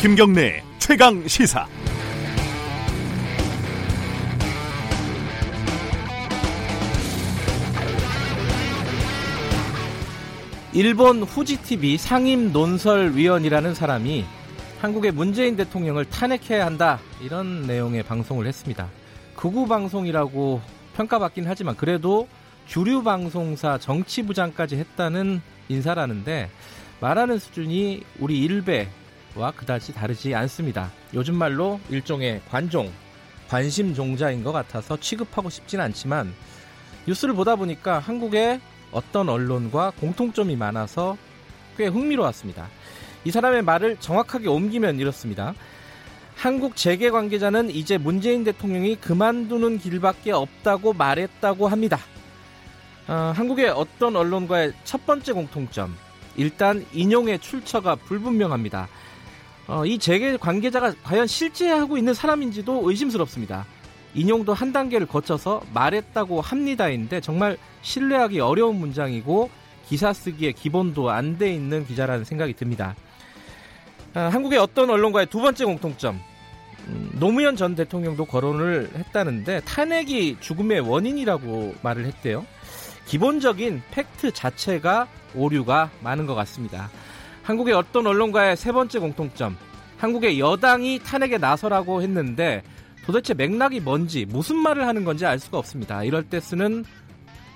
김경래 최강 시사. 일본 후지TV 상임 논설위원이라는 사람이 한국의 문재인 대통령을 탄핵해야 한다 이런 내용의 방송을 했습니다. 극우 방송이라고 평가받긴 하지만 그래도 주류 방송사 정치부장까지 했다는 인사라는데 말하는 수준이 우리 일베 와 그다지 다르지 않습니다. 요즘 말로 일종의 관종, 관심 종자인 것 같아서 취급하고 싶진 않지만 뉴스를 보다 보니까 한국의 어떤 언론과 공통점이 많아서 꽤 흥미로웠습니다. 이 사람의 말을 정확하게 옮기면 이렇습니다. 한국 재계 관계자는 이제 문재인 대통령이 그만두는 길밖에 없다고 말했다고 합니다. 어, 한국의 어떤 언론과의 첫 번째 공통점. 일단 인용의 출처가 불분명합니다. 어, 이 재계 관계자가 과연 실제 하고 있는 사람인지도 의심스럽습니다. 인용도 한 단계를 거쳐서 말했다고 합니다인데 정말 신뢰하기 어려운 문장이고 기사 쓰기에 기본도 안 돼 있는 기자라는 생각이 듭니다. 아, 한국의 어떤 언론과의 두 번째 공통점. 음, 노무현 전 대통령도 거론을 했다는데 탄핵이 죽음의 원인이라고 말을 했대요. 기본적인 팩트 자체가 오류가 많은 것 같습니다. 한국의 어떤 언론과의 세 번째 공통점. 한국의 여당이 탄핵에 나서라고 했는데 도대체 맥락이 뭔지 무슨 말을 하는 건지 알 수가 없습니다. 이럴 때 쓰는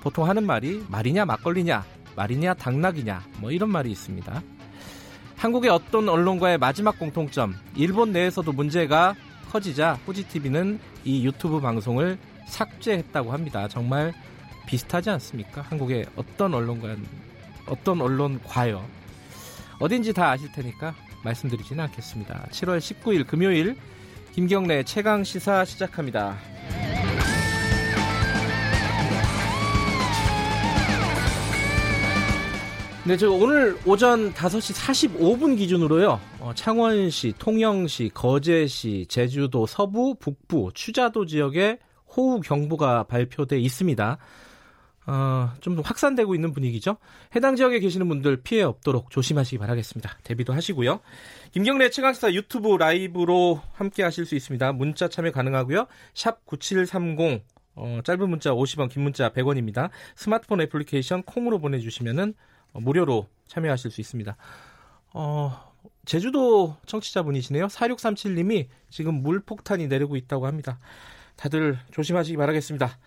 보통 하는 말이 말이냐 막걸리냐 말이냐 당락이냐 뭐 이런 말이 있습니다. 한국의 어떤 언론과의 마지막 공통점 일본 내에서도 문제가 커지자 후지TV는 이 유튜브 방송을 삭제했다고 합니다. 정말 비슷하지 않습니까? 한국의 어떤 언론과 어떤 언론과요. 어딘지 다 아실 테니까 말씀드리지는 않겠습니다. 7월 19일 금요일 김경래 최강 시사 시작합니다. 네, 저 오늘 오전 5시 45분 기준으로요. 어, 창원시, 통영시, 거제시, 제주도 서부, 북부, 추자도 지역에 호우 경보가 발표돼 있습니다. 어, 좀 확산되고 있는 분위기죠. 해당 지역에 계시는 분들 피해 없도록 조심하시기 바라겠습니다. 대비도 하시고요. 김경래 최강시사 유튜브 라이브로 함께 하실 수 있습니다. 문자 참여 가능하고요. 샵 9730, 어, 짧은 문자 50원, 긴 문자 100원입니다. 스마트폰 애플리케이션 콩으로 보내주시면은 어, 무료로 참여하실 수 있습니다. 어, 제주도 청취자분이시네요. 4637님이 지금 물폭탄이 내리고 있다고 합니다. 다들 조심하시기 바라겠습니다.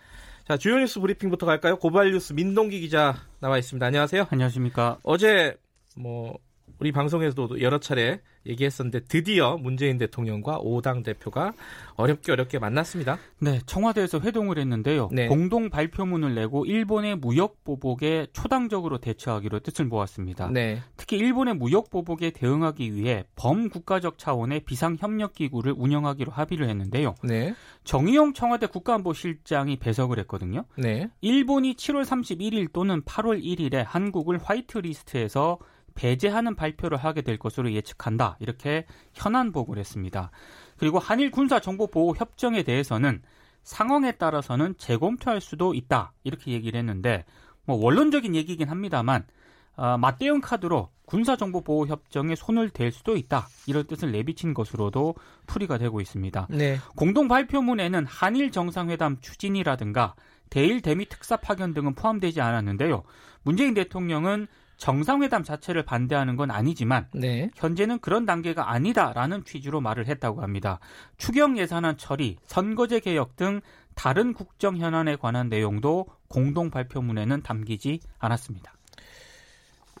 자, 주요 뉴스 브리핑부터 갈까요? 고발 뉴스 민동기 기자 나와 있습니다. 안녕하세요. 안녕하십니까. 어제 뭐 우리 방송에서도 여러 차례 얘기했었는데 드디어 문재인 대통령과 오당 대표가 어렵게 어렵게 만났습니다. 네, 청와대에서 회동을 했는데요. 네. 공동 발표문을 내고 일본의 무역 보복에 초당적으로 대처하기로 뜻을 모았습니다. 네. 특히 일본의 무역 보복에 대응하기 위해 범국가적 차원의 비상 협력 기구를 운영하기로 합의를 했는데요. 네. 정의용 청와대 국가안보실장이 배석을 했거든요. 네. 일본이 7월 31일 또는 8월 1일에 한국을 화이트리스트에서 배제하는 발표를 하게 될 것으로 예측한다. 이렇게 현안 보고를 했습니다. 그리고 한일 군사 정보 보호 협정에 대해서는 상황에 따라서는 재검토할 수도 있다. 이렇게 얘기를 했는데 뭐 원론적인 얘기긴 합니다만 어, 맞대응 카드로 군사정보보호협정에 손을 댈 수도 있다. 이런 뜻을 내비친 것으로도 풀이가 되고 있습니다. 네. 공동 발표문에는 한일 정상회담 추진이라든가 대일 대미 특사 파견 등은 포함되지 않았는데요. 문재인 대통령은 정상회담 자체를 반대하는 건 아니지만 네. 현재는 그런 단계가 아니다라는 취지로 말을 했다고 합니다. 추경 예산안 처리, 선거제 개혁 등 다른 국정 현안에 관한 내용도 공동 발표문에는 담기지 않았습니다.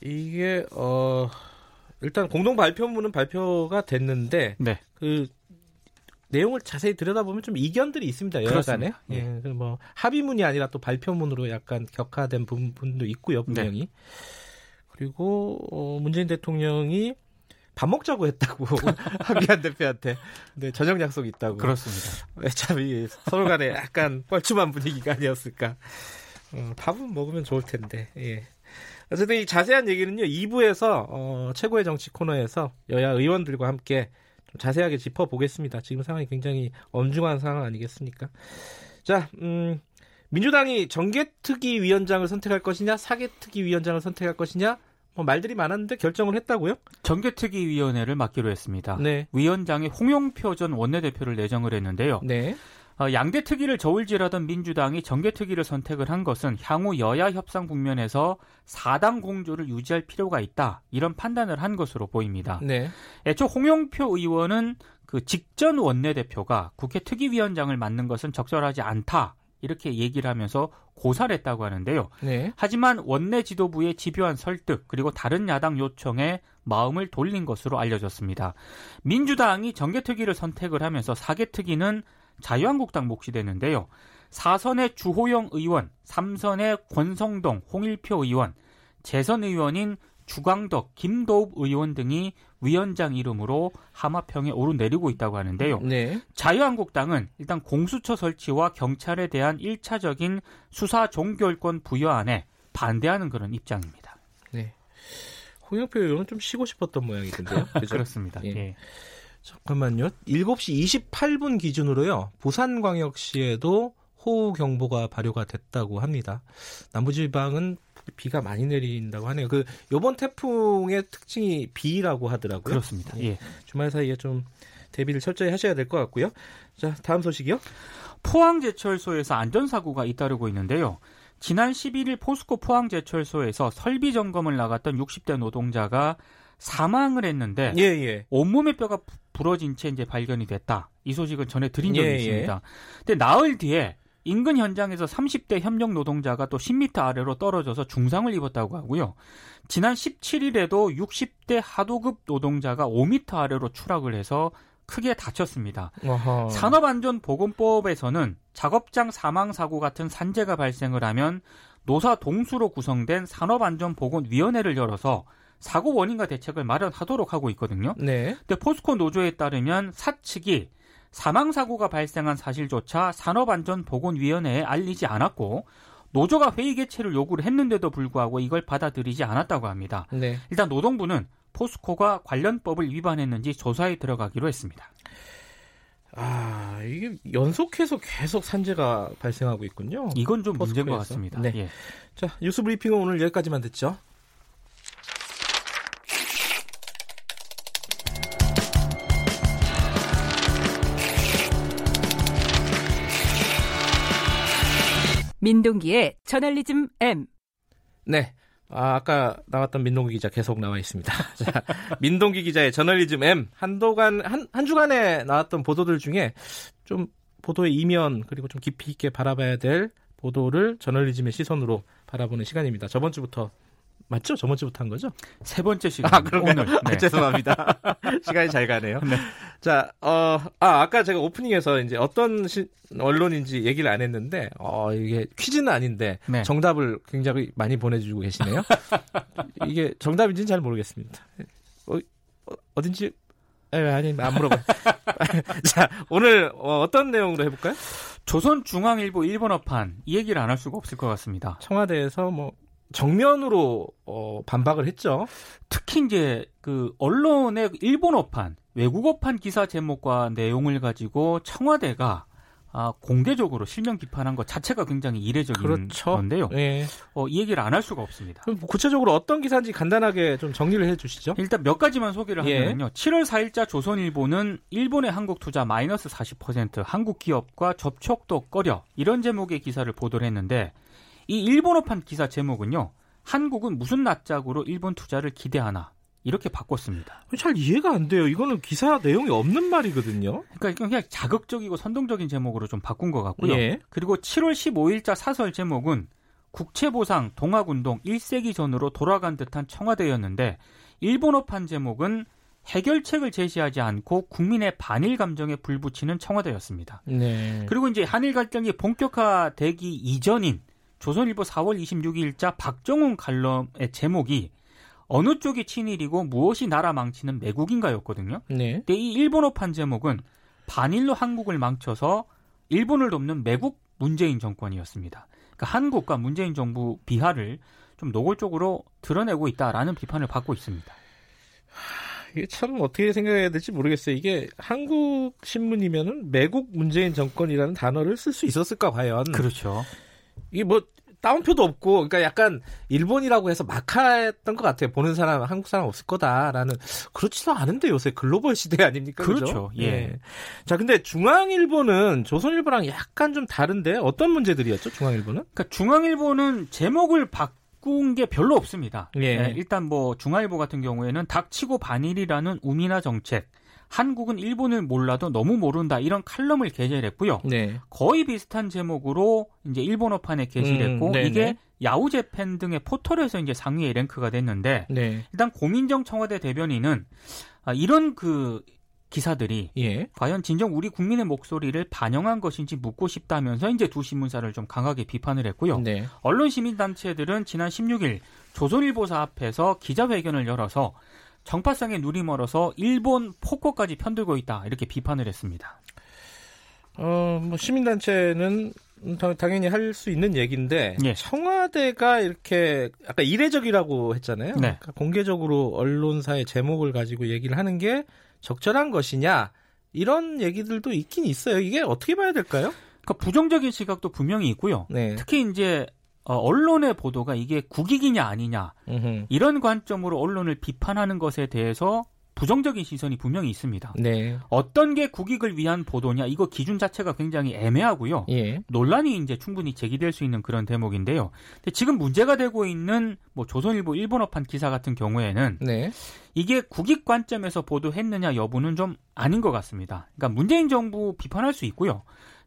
이게 어 일단 공동 발표문은 발표가 됐는데 네. 그 내용을 자세히 들여다보면 좀 이견들이 있습니다. 여러 간에. 예. 예. 뭐 합의문이 아니라 또 발표문으로 약간 격화된 부분도 있고요, 분명히. 네. 그리고 어, 문재인 대통령이 밥 먹자고 했다고 한기한 대표한테 네, 저녁 약속이 있다고 그렇습니다. 네, 참이 서로 간에 약간 뻘쭘한 분위기가 아니었을까. 어, 밥은 먹으면 좋을 텐데. 예. 어쨌든 이 자세한 얘기는요 2부에서 어, 최고의 정치 코너에서 여야 의원들과 함께 좀 자세하게 짚어보겠습니다. 지금 상황이 굉장히 엄중한 상황 아니겠습니까? 자, 음, 민주당이 정계특위 위원장을 선택할 것이냐, 사개특위 위원장을 선택할 것이냐, 뭐 말들이 많았는데 결정을 했다고요? 정개특위위원회를 맡기로 했습니다. 네. 위원장이 홍영표 전 원내대표를 내정을 했는데요. 네. 어, 양대 특위를 저울질하던 민주당이 정개특위를 선택을 한 것은 향후 여야 협상 국면에서 사당 공조를 유지할 필요가 있다 이런 판단을 한 것으로 보입니다. 네. 애초 홍영표 의원은 그 직전 원내대표가 국회 특위위원장을 맡는 것은 적절하지 않다 이렇게 얘기를 하면서 고사를 했다고 하는데요. 네. 하지만 원내 지도부의 집요한 설득 그리고 다른 야당 요청에 마음을 돌린 것으로 알려졌습니다. 민주당이 정개특위를 선택을 하면서 사개특위는 자유한국당 몫이 되는데요. 4선의 주호영 의원, 3선의 권성동, 홍일표 의원, 재선 의원인 주광덕, 김도읍 의원 등이 위원장 이름으로 하마평에 오르내리고 있다고 하는데요. 네. 자유한국당은 일단 공수처 설치와 경찰에 대한 1차적인 수사 종결권 부여안에 반대하는 그런 입장입니다. 네. 홍영표 의원은 좀 쉬고 싶었던 모양이던데요. 그렇습니다. 예. 예. 잠깐만요. 7시 28분 기준으로요. 부산광역시에도 호우 경보가 발효가 됐다고 합니다. 남부지방은 비가 많이 내린다고 하네요. 그 요번 태풍의 특징이 비라고 하더라고요. 그렇습니다. 예. 예. 주말 사이에 좀 대비를 철저히 하셔야 될 것 같고요. 자, 다음 소식이요. 포항제철소에서 안전사고가 잇따르고 있는데요. 지난 11일 포스코 포항제철소에서 설비 점검을 나갔던 60대 노동자가 사망을 했는데 예, 예. 온몸의 뼈가 부러진 채 이제 발견이 됐다. 이 소식은 전해 드린 적이 예, 예. 있습니다. 근데 나흘 뒤에 인근 현장에서 30대 협력 노동자가 또 10m 아래로 떨어져서 중상을 입었다고 하고요. 지난 17일에도 60대 하도급 노동자가 5m 아래로 추락을 해서 크게 다쳤습니다. 어허. 산업안전보건법에서는 작업장 사망 사고 같은 산재가 발생을 하면 노사 동수로 구성된 산업안전보건위원회를 열어서 사고 원인과 대책을 마련하도록 하고 있거든요. 네. 근데 포스코 노조에 따르면 사측이 사망 사고가 발생한 사실조차 산업안전보건위원회에 알리지 않았고 노조가 회의 개최를 요구를 했는데도 불구하고 이걸 받아들이지 않았다고 합니다. 네. 일단 노동부는 포스코가 관련법을 위반했는지 조사에 들어가기로 했습니다. 아, 이게 연속해서 계속 산재가 발생하고 있군요. 이건 좀 포스코에서. 문제인 것 같습니다. 네. 예. 자, 뉴스 브리핑은 오늘 여기까지만 듣죠. 민동기의 저널리즘 M. 네. 아, 아까 나왔던 민동기 기자 계속 나와 있습니다. 자, 민동기 기자의 저널리즘 M. 한도간, 한, 한 주간에 나왔던 보도들 중에 좀 보도의 이면, 그리고 좀 깊이 있게 바라봐야 될 보도를 저널리즘의 시선으로 바라보는 시간입니다. 저번 주부터 맞죠? 저번 주부터 한 거죠? 세 번째 시간. 아, 그런가요? 오늘. 네. 아, 죄송합니다. 시간이 잘 가네요. 네. 자, 어, 아, 아까 제가 오프닝에서 이제 어떤 시, 언론인지 얘기를 안 했는데, 어, 이게 퀴즈는 아닌데, 네. 정답을 굉장히 많이 보내주고 계시네요. 이게 정답인지는 잘 모르겠습니다. 어, 어 딘지 에, 예, 아니, 안 물어봐. 자, 오늘 어, 어떤 내용으로 해볼까요? 조선중앙일보 일본어판, 이 얘기를 안 할 수가 없을 것 같습니다. 청와대에서 뭐, 정면으로 어, 반박을 했죠. 특히 이제 그 언론의 일본어판, 외국어판 기사 제목과 내용을 가지고 청와대가 아, 공개적으로 실명 비판한 것 자체가 굉장히 이례적인 그렇죠. 건데요. 네. 어, 이 얘기를 안 할 수가 없습니다. 그럼 구체적으로 어떤 기사인지 간단하게 좀 정리를 해 주시죠. 일단 몇 가지만 소개를 예. 하면요. 예. 7월 4일자 조선일보는 일본의 한국 투자 마이너스 40%, 한국 기업과 접촉도 꺼려 이런 제목의 기사를 보도를 했는데 이 일본어판 기사 제목은요. 한국은 무슨 낯짝으로 일본 투자를 기대하나 이렇게 바꿨습니다. 잘 이해가 안 돼요. 이거는 기사 내용이 없는 말이거든요. 그러니까 그냥 자극적이고 선동적인 제목으로 좀 바꾼 것 같고요. 예. 그리고 7월 15일자 사설 제목은 국채보상 동학운동 1세기 전으로 돌아간 듯한 청와대였는데 일본어판 제목은 해결책을 제시하지 않고 국민의 반일 감정에 불붙이는 청와대였습니다. 네. 그리고 이제 한일 갈등이 본격화되기 이전인 조선일보 4월 26일자 박정훈 칼럼의 제목이 어느 쪽이 친일이고 무엇이 나라 망치는 매국인가였거든요. 네. 근데 이 일본어판 제목은 반일로 한국을 망쳐서 일본을 돕는 매국 문재인 정권이었습니다. 그러니까 한국과 문재인 정부 비하를 좀 노골적으로 드러내고 있다라는 비판을 받고 있습니다. 이게 참 어떻게 생각해야 될지 모르겠어요. 이게 한국 신문이면은 매국 문재인 정권이라는 단어를 쓸 수 있었을까 과연? 그렇죠. 이게 뭐 다운표도 없고 그러니까 약간 일본이라고 해서 막했던 것 같아요. 보는 사람 한국 사람 없을 거다라는 그렇지도 않은데 요새 글로벌 시대 아닙니까? 그렇죠. 그죠? 예. 예. 자, 근데 중앙일보는 조선일보랑 약간 좀 다른데 어떤 문제들이었죠? 중앙일보는? 그러니까 중앙일보는 제목을 바꾼 게 별로 없습니다. 예. 네, 일단 뭐 중앙일보 같은 경우에는 닥치고 반일이라는 우미나 정책 한국은 일본을 몰라도 너무 모른다 이런 칼럼을 게재를 했고요. 네. 거의 비슷한 제목으로 이제 일본어판에 게시를 음, 했고 음, 이게 야후재팬 등의 포털에서 이제 상위에 랭크가 됐는데 네. 일단 고민정 청와대 대변인은 아, 이런 그 기사들이 예. 과연 진정 우리 국민의 목소리를 반영한 것인지 묻고 싶다면서 이제 두 신문사를 좀 강하게 비판을 했고요. 네. 언론 시민 단체들은 지난 16일 조선일보사 앞에서 기자회견을 열어서 정파상에 눈이 멀어서 일본 폭거까지 편들고 있다 이렇게 비판을 했습니다. 어, 뭐 시민단체는 당연히 할 수 있는 얘기인데 예. 청와대가 이렇게 아까 이례적이라고 했잖아요. 네. 그러니까 공개적으로 언론사의 제목을 가지고 얘기를 하는 게 적절한 것이냐 이런 얘기들도 있긴 있어요. 이게 어떻게 봐야 될까요? 그러니까 부정적인 시각도 분명히 있고요. 네. 특히 이제 어, 언론의 보도가 이게 국익이냐 아니냐 으흠. 이런 관점으로 언론을 비판하는 것에 대해서 부정적인 시선이 분명히 있습니다. 네. 어떤 게 국익을 위한 보도냐 이거 기준 자체가 굉장히 애매하고요. 예. 논란이 이제 충분히 제기될 수 있는 그런 대목인데요. 근데 지금 문제가 되고 있는 뭐 조선일보 일본어판 기사 같은 경우에는 네. 이게 국익 관점에서 보도했느냐 여부는 좀 아닌 것 같습니다. 그러니까 문재인 정부 비판할 수 있고요.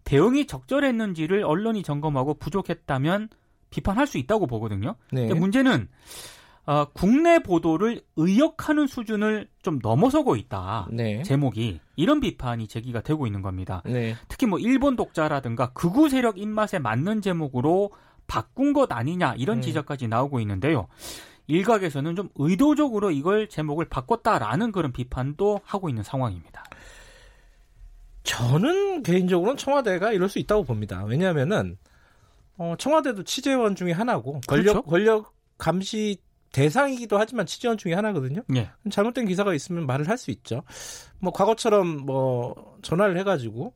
대응이 적절했는지를 언론이 점검하고 부족했다면 비판할 수 있다고 보거든요. 네. 근데 문제는 어, 국내 보도를 의역하는 수준을 좀 넘어서고 있다. 네. 제목이 이런 비판이 제기가 되고 있는 겁니다. 네. 특히 뭐 일본 독자라든가 극우 세력 입맛에 맞는 제목으로 바꾼 것 아니냐 이런 음. 지적까지 나오고 있는데요. 일각에서는 좀 의도적으로 이걸 제목을 바꿨다라는 그런 비판도 하고 있는 상황입니다. 저는 개인적으로는 청와대가 이럴 수 있다고 봅니다. 왜냐하면은 어, 청와대도 취재원 중에 하나고 권력 그렇죠? 권력 감시 대상이기도 하지만 취재원 중에 하나거든요. 예. 잘못된 기사가 있으면 말을 할 수 있죠. 뭐 과거처럼 뭐 전화를 해가지고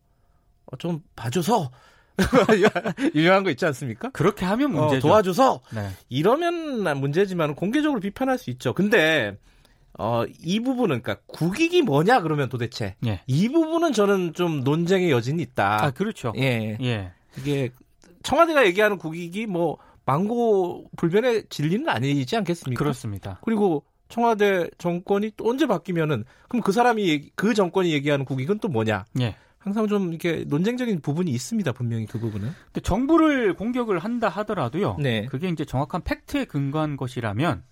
어, 좀 봐줘서 유명한 거 있지 않습니까? 그렇게 하면 어, 문제죠. 어, 도와줘서 네. 이러면 문제지만 공개적으로 비판할 수 있죠. 근데 어, 이 부분은 그러니까 국익이 뭐냐 그러면 도대체 예. 이 부분은 저는 좀 논쟁의 여진이 있다. 아 그렇죠. 예. 예. 이게 청와대가 얘기하는 국익이 뭐 망고 불변의 진리는 아니지 않겠습니까? 그렇습니다. 그리고 청와대 정권이 또 언제 바뀌면은 그럼 그 사람이 그 정권이 얘기하는 국익은 또 뭐냐? 예. 항상 좀 이렇게 논쟁적인 부분이 있습니다. 분명히 그 부분은. 근데 정부를 공격을 한다 하더라도요. 네. 그게 이제 정확한 팩트에 근거한 것이라면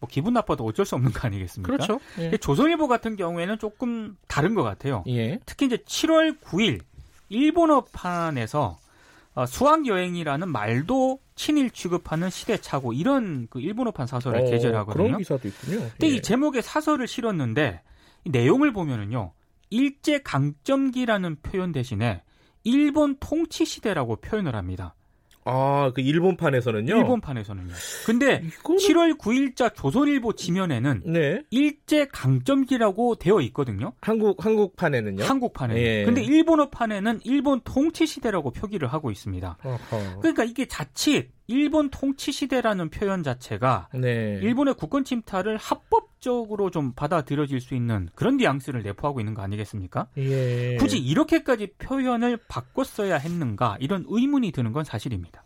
뭐 기분 나빠도 어쩔 수 없는 거 아니겠습니까? 그렇죠. 예. 조선일보 같은 경우에는 조금 다른 것 같아요. 예. 특히 이제 7월 9일 일본어판에서 어, 수학 여행이라는 말도 친일 취급하는 시대착오 이런 그 일본어판 사설을 어, 게재를 하거든요. 그런 기사도 있군요. 근데 예. 이 제목에 사설을 실었는데 이 내용을 보면은요. 일제 강점기라는 표현 대신에 일본 통치 시대라고 표현을 합니다. 아, 그 일본판에서는요? 일본판에서는요. 근데 이거는... 7월 9일자 조선일보 지면에는 네. 일제 강점기라고 되어 있거든요. 한국 한국판에는요? 한국판에. 예. 근데 일본어판에는 일본 통치 시대라고 표기를 하고 있습니다. 어허. 그러니까 이게 자칫 일본 통치 시대라는 표현 자체가 네. 일본의 국권 침탈을 합법적으로 좀 받아들여질 수 있는 그런 뉘앙스를 내포하고 있는 거 아니겠습니까? 예. 굳이 이렇게까지 표현을 바꿨어야 했는가 이런 의문이 드는 건 사실입니다.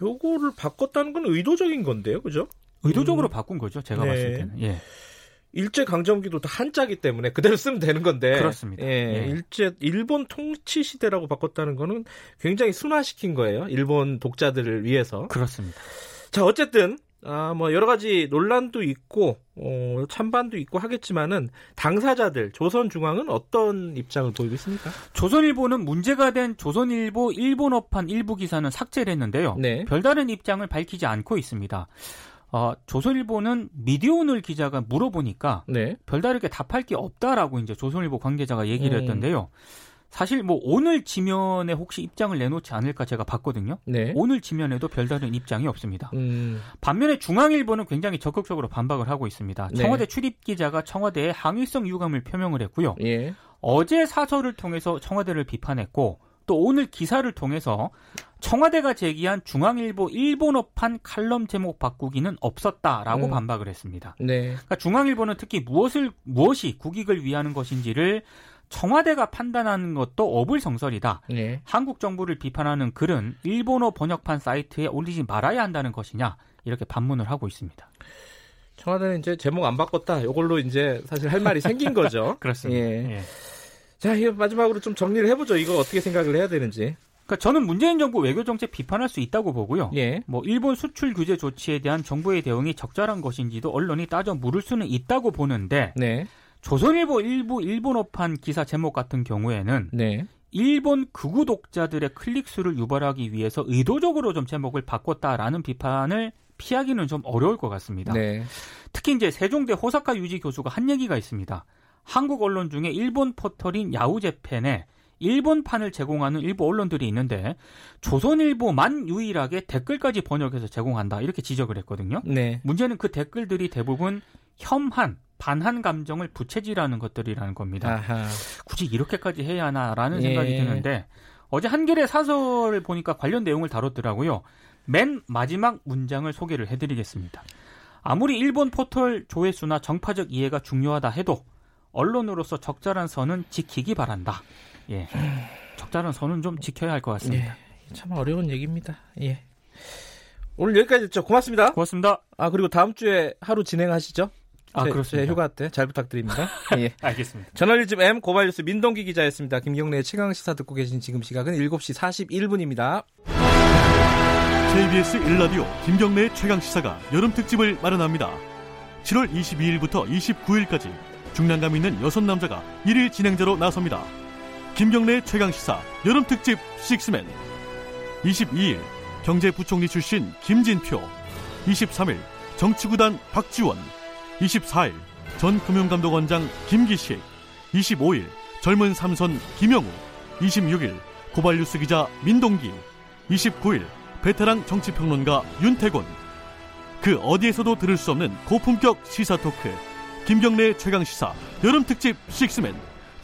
요거를 바꿨다는 건 의도적인 건데요, 그죠? 의도적으로 음. 바꾼 거죠, 제가 네. 봤을 때는. 예. 일제 강점기도 다 한자기 때문에 그대로 쓰면 되는 건데. 그렇습니다. 예, 예. 일제 일본 통치 시대라고 바꿨다는 거는 굉장히 순화시킨 거예요. 일본 독자들을 위해서. 그렇습니다. 자, 어쨌든 아, 뭐 여러 가지 논란도 있고 어, 찬반도 있고 하겠지만은 당사자들 조선중앙은 어떤 입장을 보이고 있습니까? 조선일보는 문제가 된 조선일보 일본어판 일부 기사는 삭제를 했는데요. 네. 별다른 입장을 밝히지 않고 있습니다. 어, 조선일보는 미디어오늘 기자가 물어보니까 네. 별다르게 답할 게 없다라고 이제 조선일보 관계자가 얘기를 음. 했던데요. 사실 뭐 오늘 지면에 혹시 입장을 내놓지 않을까 제가 봤거든요. 네. 오늘 지면에도 별다른 입장이 없습니다. 음. 반면에 중앙일보는 굉장히 적극적으로 반박을 하고 있습니다. 네. 청와대 출입 기자가 청와대에 항의성 유감을 표명을 했고요. 예. 어제 사설을 통해서 청와대를 비판했고 또 오늘 기사를 통해서 청와대가 제기한 중앙일보 일본어판 칼럼 제목 바꾸기는 없었다라고 음. 반박을 했습니다. 네. 그러니까 중앙일보는 특히 무엇을 무엇이 국익을 위하는 것인지를 청와대가 판단하는 것도 어불성설이다. 네. 한국 정부를 비판하는 글은 일본어 번역판 사이트에 올리지 말아야 한다는 것이냐 이렇게 반문을 하고 있습니다. 청와대는 이제 제목 안 바꿨다. 이걸로 이제 사실 할 말이 생긴 거죠. 그렇습니다. 예. 예. 자, 마지막으로 좀 정리를 해보죠. 이거 어떻게 생각을 해야 되는지. 그러니까 저는 문재인 정부 외교 정책 비판할 수 있다고 보고요. 예. 뭐 일본 수출 규제 조치에 대한 정부의 대응이 적절한 것인지도 언론이 따져 물을 수는 있다고 보는데 네. 조선일보 일부 일본어판 기사 제목 같은 경우에는 네. 일본 극우 독자들의 클릭 수를 유발하기 위해서 의도적으로 좀 제목을 바꿨다라는 비판을 피하기는 좀 어려울 것 같습니다. 네. 특히 이제 세종대 호사카 유지 교수가 한 얘기가 있습니다. 한국 언론 중에 일본 포털인 야후 재팬에 일본판을 제공하는 일부 언론들이 있는데 조선일보만 유일하게 댓글까지 번역해서 제공한다 이렇게 지적을 했거든요. 네. 문제는 그 댓글들이 대부분 혐한 반한 감정을 부채질하는 것들이라는 겁니다. 아하. 굳이 이렇게까지 해야 하나라는 생각이 예. 드는데 어제 한겨레 사설을 보니까 관련 내용을 다뤘더라고요. 맨 마지막 문장을 소개를 해드리겠습니다. 아무리 일본 포털 조회수나 정파적 이해가 중요하다 해도 언론으로서 적절한 선은 지키기 바란다. 예. 적절한 선은 좀 지켜야 할 것 같습니다. 예. 참 어려운 얘기입니다. 예. 오늘 여기까지 듣죠. 고맙습니다. 고맙습니다. 아, 그리고 다음 주에 하루 진행하시죠? 아, 제, 그렇습니다. 제 휴가 때 잘 부탁드립니다. 예. 알겠습니다. 저널리즘 M 고발뉴스 민동기 기자였습니다. 김경래의 최강 시사 듣고 계신 지금 시각은 7시 41분입니다. KBS 1라디오 김경래의 최강 시사가 여름 특집을 마련합니다. 7월 22일부터 29일까지 중량감 있는 여섯 남자가 1일 진행자로 나섭니다. 김경래 최강 시사 여름 특집 식스맨. 22일 경제부총리 출신 김진표. 23일 정치구단 박지원. 24일 전 금융감독원장 김기식. 25일 젊은 삼선 김영우. 26일 고발뉴스 기자 민동기. 29일 베테랑 정치평론가 윤태곤. 그 어디에서도 들을 수 없는 고품격 시사 토크 김경래 최강 시사 여름 특집 식스맨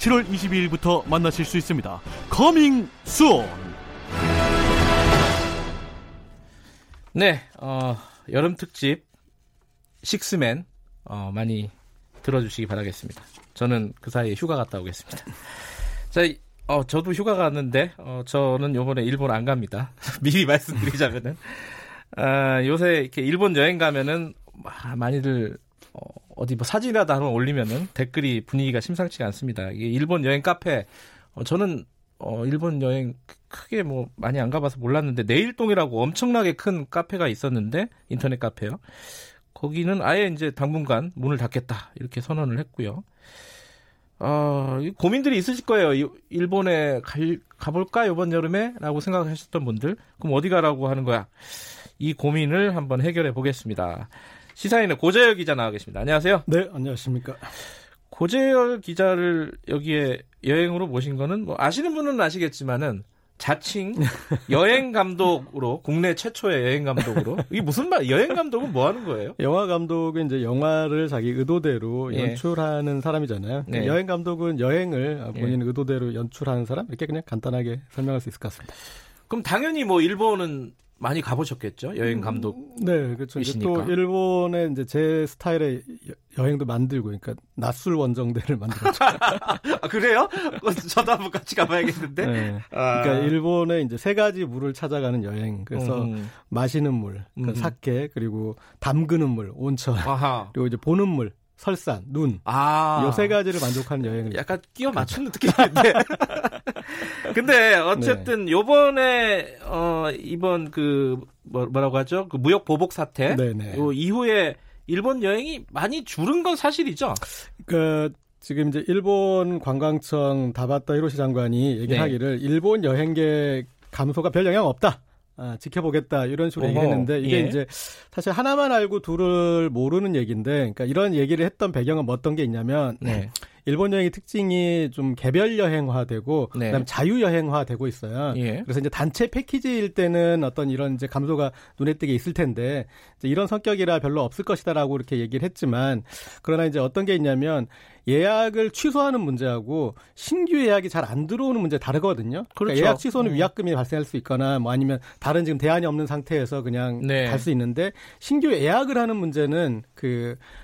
7월 22일부터 만나실 수 있습니다. Coming soon. 네, 어, 여름 특집 식스맨 어, 많이 들어주시기 바라겠습니다. 저는 그 사이에 휴가 갔다 오겠습니다. 자, 어, 저도 휴가 갔는데 어, 저는 요번에 일본 안 갑니다. 미리 말씀드리자면은 아, 요새 이렇게 일본 여행 가면은 많이들 어, 어디 뭐 사진이라도 하나 올리면은 댓글이 분위기가 심상치가 않습니다. 이게 일본 여행 카페 어, 저는 어, 일본 여행 크게 뭐 많이 안 가봐서 몰랐는데 내일동이라고 엄청나게 큰 카페가 있었는데 인터넷 카페요. 거기는 아예 이제 당분간 문을 닫겠다 이렇게 선언을 했고요. 어, 고민들이 있으실 거예요. 일본에 갈, 가볼까 이번 여름에라고 생각하셨던 분들 그럼 어디 가라고 하는 거야? 이 고민을 한번 해결해 보겠습니다. 시사인의 고재열 기자 나와 계십니다. 안녕하세요. 네, 안녕하십니까. 고재열 기자를 여기에 여행으로 모신 거는 뭐 아시는 분은 아시겠지만은 자칭 여행 감독으로 국내 최초의 여행 감독으로 이게 무슨 말? 여행 감독은 뭐 하는 거예요? 영화 감독은 이제 영화를 자기 의도대로 예. 연출하는 사람이잖아요. 네. 여행 감독은 여행을 본인 예. 의도대로 연출하는 사람 이렇게 그냥 간단하게 설명할 수 있을 것 같습니다. 그럼 당연히 뭐 일본은 많이 가보셨겠죠 여행 음, 감독. 음, 네, 그렇죠. 또 일본의 이제 제 스타일의 여행도 만들고, 그러니까 낯술 원정대를 만들었죠. 아, 그래요? 저도 한번 같이 가봐야겠는데. 네. 아. 그러니까 일본의 이제 세 가지 물을 찾아가는 여행. 그래서 음. 마시는 물, 그러니까 음. 사케, 그리고 담그는 물, 온천, 아하. 그리고 이제 보는 물. 설산, 눈. 아. 요세 가지를 만족하는 여행을. 약간 끼워 맞추는 느낌인데. 근데 어쨌든 네. 요번에 어 이번 그 뭐, 뭐라고 하죠? 그 무역 보복 사태 네네. 요 이후에 일본 여행이 많이 줄은 건 사실이죠. 그 지금 이제 일본 관광청 다바타 히로시 장관이 얘기하기를 네. 일본 여행객 감소가 별 영향 없다. 아, 지켜보겠다 이런 식으로 어허, 얘기했는데 이게 예. 이제 사실 하나만 알고 둘을 모르는 얘기인데 그러니까 이런 얘기를 했던 배경은 뭐 어떤 게 있냐면 네. 일본 여행의 특징이 좀 개별 여행화되고 네. 그다음 자유 여행화되고 있어요. 예. 그래서 이제 단체 패키지일 때는 어떤 이런 이제 감소가 눈에 띄게 있을 텐데 이런 성격이라 별로 없을 것이다라고 이렇게 얘기를 했지만 그러나 이제 어떤 게 있냐면 예약을 취소하는 문제하고 신규 예약이 잘 안 들어오는 문제 다르거든요. 그러니까 그렇죠. 예약 취소는 음. 위약금이 발생할 수 있거나 뭐 아니면 다른 지금 대안이 없는 상태에서 그냥 네. 갈수 있는데 신규 예약을 하는 문제는 그 어,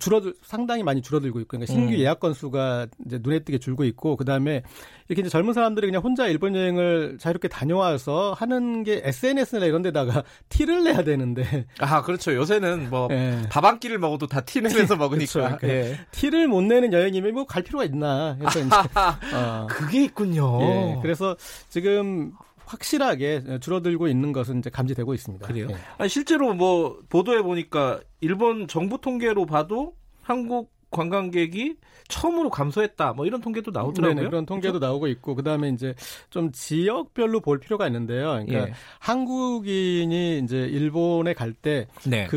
줄어들 상당히 많이 줄어들고 있고 그러니까 신규 음. 예약 건수가 이제 눈에 띄게 줄고 있고 그다음에 이렇게 이제 젊은 사람들이 그냥 혼자 일본 여행을 자유롭게 다녀와서 하는 게 SNS나 이런 데다가 티를 내야 되는데 아 그렇죠 요새는 뭐 밥한 예. 끼를 먹어도 다 티 내면서 먹으니까 그렇죠. 그러니까 예. 티를 못 내는 여행이면 뭐 갈 필요가 있나 해서 이제 어. 그게 있군요 예. 그래서 지금 확실하게 줄어들고 있는 것은 이제 감지되고 있습니다. 그래요? 네. 아니, 실제로 뭐 보도해 보니까 일본 정부 통계로 봐도 한국 관광객이 처음으로 감소했다. 뭐 이런 통계도 나오더라고요. 네 그런 통계도 그렇죠? 나오고 있고 그다음에 이제 좀 지역별로 볼 필요가 있는데요. 그러니까 예. 한국인이 이제 일본에 갈 때그 네.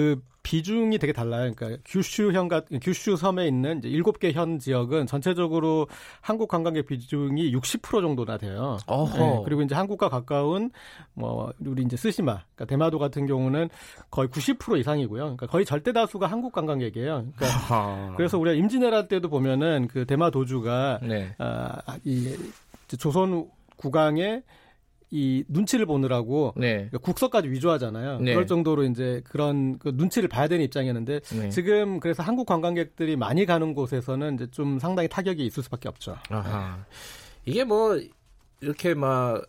비중이 되게 달라요. 그러니까 규슈현 같은 규슈 섬에 있는 이제 7개 현 지역은 전체적으로 한국 관광객 비중이 60% 정도나 돼요. 네, 그리고 이제 한국과 가까운 뭐 우리 이제 스시마, 그러니까 대마도 같은 경우는 거의 90% 이상이고요. 그러니까 거의 절대 다수가 한국 관광객이에요. 그러니까 그래서 우리가 임진왜란 때도 보면은 그 대마도주가 네. 아, 이 조선 국왕의 이 눈치를 보느라고 네. 그러니까 국서까지 위조하잖아요. 네. 그럴 정도로 이제 그런 그 눈치를 봐야 되는 입장이었는데 네. 지금 그래서 한국 관광객들이 많이 가는 곳에서는 이제 좀 상당히 타격이 있을 수밖에 없죠. 아하. 이게 뭐 이렇게 막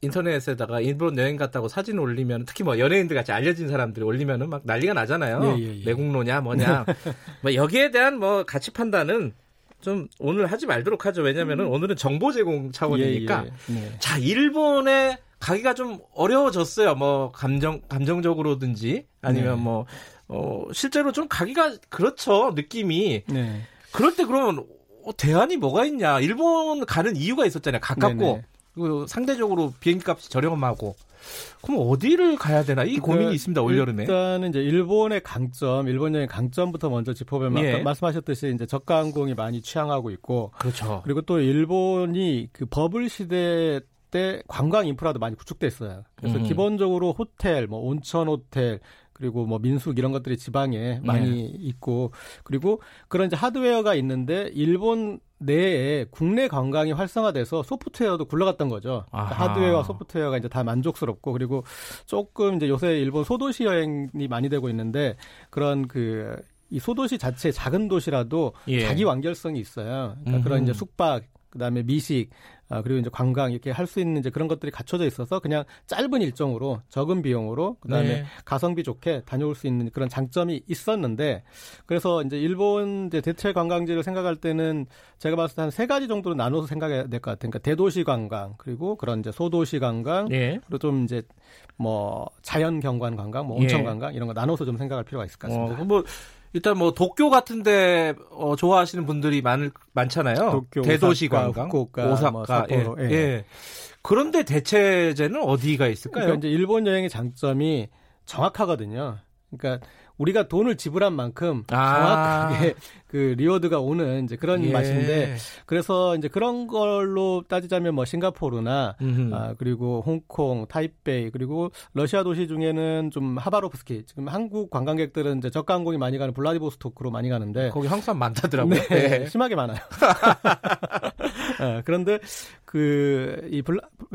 인터넷에다가 일본 여행 갔다고 사진 올리면 특히 뭐 연예인들 같이 알려진 사람들이 올리면은 막 난리가 나잖아요. 예, 예, 예. 매국노냐 뭐냐. 뭐 여기에 대한 뭐 가치 판단은 좀 오늘 하지 말도록 하죠. 왜냐면은 음. 오늘은 정보 제공 차원이니까. 예, 예. 네. 자, 일본에 가기가 좀 어려워졌어요. 뭐 감정 감정적으로든지 아니면 네. 뭐 어, 실제로 좀 가기가 그렇죠. 느낌이. 네. 그럴 때 그러면 어, 대안이 뭐가 있냐? 일본 가는 이유가 있었잖아요. 가깝고 네네. 네. 그리고 상대적으로 비행기 값이 저렴하고. 그럼 어디를 가야 되나 이 고민이 그, 있습니다 올 여름에. 일단은 이제 일본의 강점, 일본 여행 강점부터 먼저 짚어보면 예. 말씀하셨듯이 이제 저가 항공이 많이 취향하고 있고, 그렇죠. 그리고 또 일본이 그 버블 시대 때 관광 인프라도 많이 구축됐어요. 그래서 음. 기본적으로 호텔, 뭐 온천 호텔, 그리고 뭐 민숙 이런 것들이 지방에 많이 네. 있고 그리고 그런 이제 하드웨어가 있는데 일본 내에 국내 관광이 활성화돼서 소프트웨어도 굴러갔던 거죠. 그러니까 하드웨어와 소프트웨어가 이제 다 만족스럽고 그리고 조금 이제 요새 일본 소도시 여행이 많이 되고 있는데 그런 그 이 소도시 자체 작은 도시라도 예. 자기 완결성이 있어요. 그러니까 그런 이제 숙박 그다음에 미식 아, 그리고 이제 관광 이렇게 할 수 있는 이제 그런 것들이 갖춰져 있어서 그냥 짧은 일정으로 적은 비용으로 그다음에 네. 가성비 좋게 다녀올 수 있는 그런 장점이 있었는데 그래서 이제 일본 이제 대체 관광지를 생각할 때는 제가 봤을 때 한 세 가지 정도로 나눠서 생각해야 될 것 같아요. 그러니까 대도시 관광 그리고 그런 이제 소도시 관광 네. 그리고 좀 이제 뭐 자연 경관 관광, 뭐 온천 네. 관광 이런 거 나눠서 좀 생각할 필요가 있을 것 같습니다. 어, 뭐 일단 뭐 도쿄 같은데 어, 좋아하시는 분들이 많 많잖아요. 도쿄, 대도시 오사카, 관광, 후쿠오카, 오사카, 뭐 삿포로, 예. 예. 예. 그런데 대체제는 어디가 있을까요? 그러니까 이제 일본 여행의 장점이 정확하거든요. 그러니까 우리가 돈을 지불한 만큼 아. 정확하게 그 reward가 오는 이제 그런 예. 맛인데 그래서 이제 그런 걸로 따지자면 뭐 싱가포르나 아, 그리고 홍콩, 타이베이 그리고 러시아 도시 중에는 좀 하바롭스크 지금 한국 관광객들은 이제 저가 항공이 많이 가는 블라디보스토크로 많이 가는데 거기 항상 많다더라고요. 네, 네. 심하게 많아요. 네, 그런데 그 이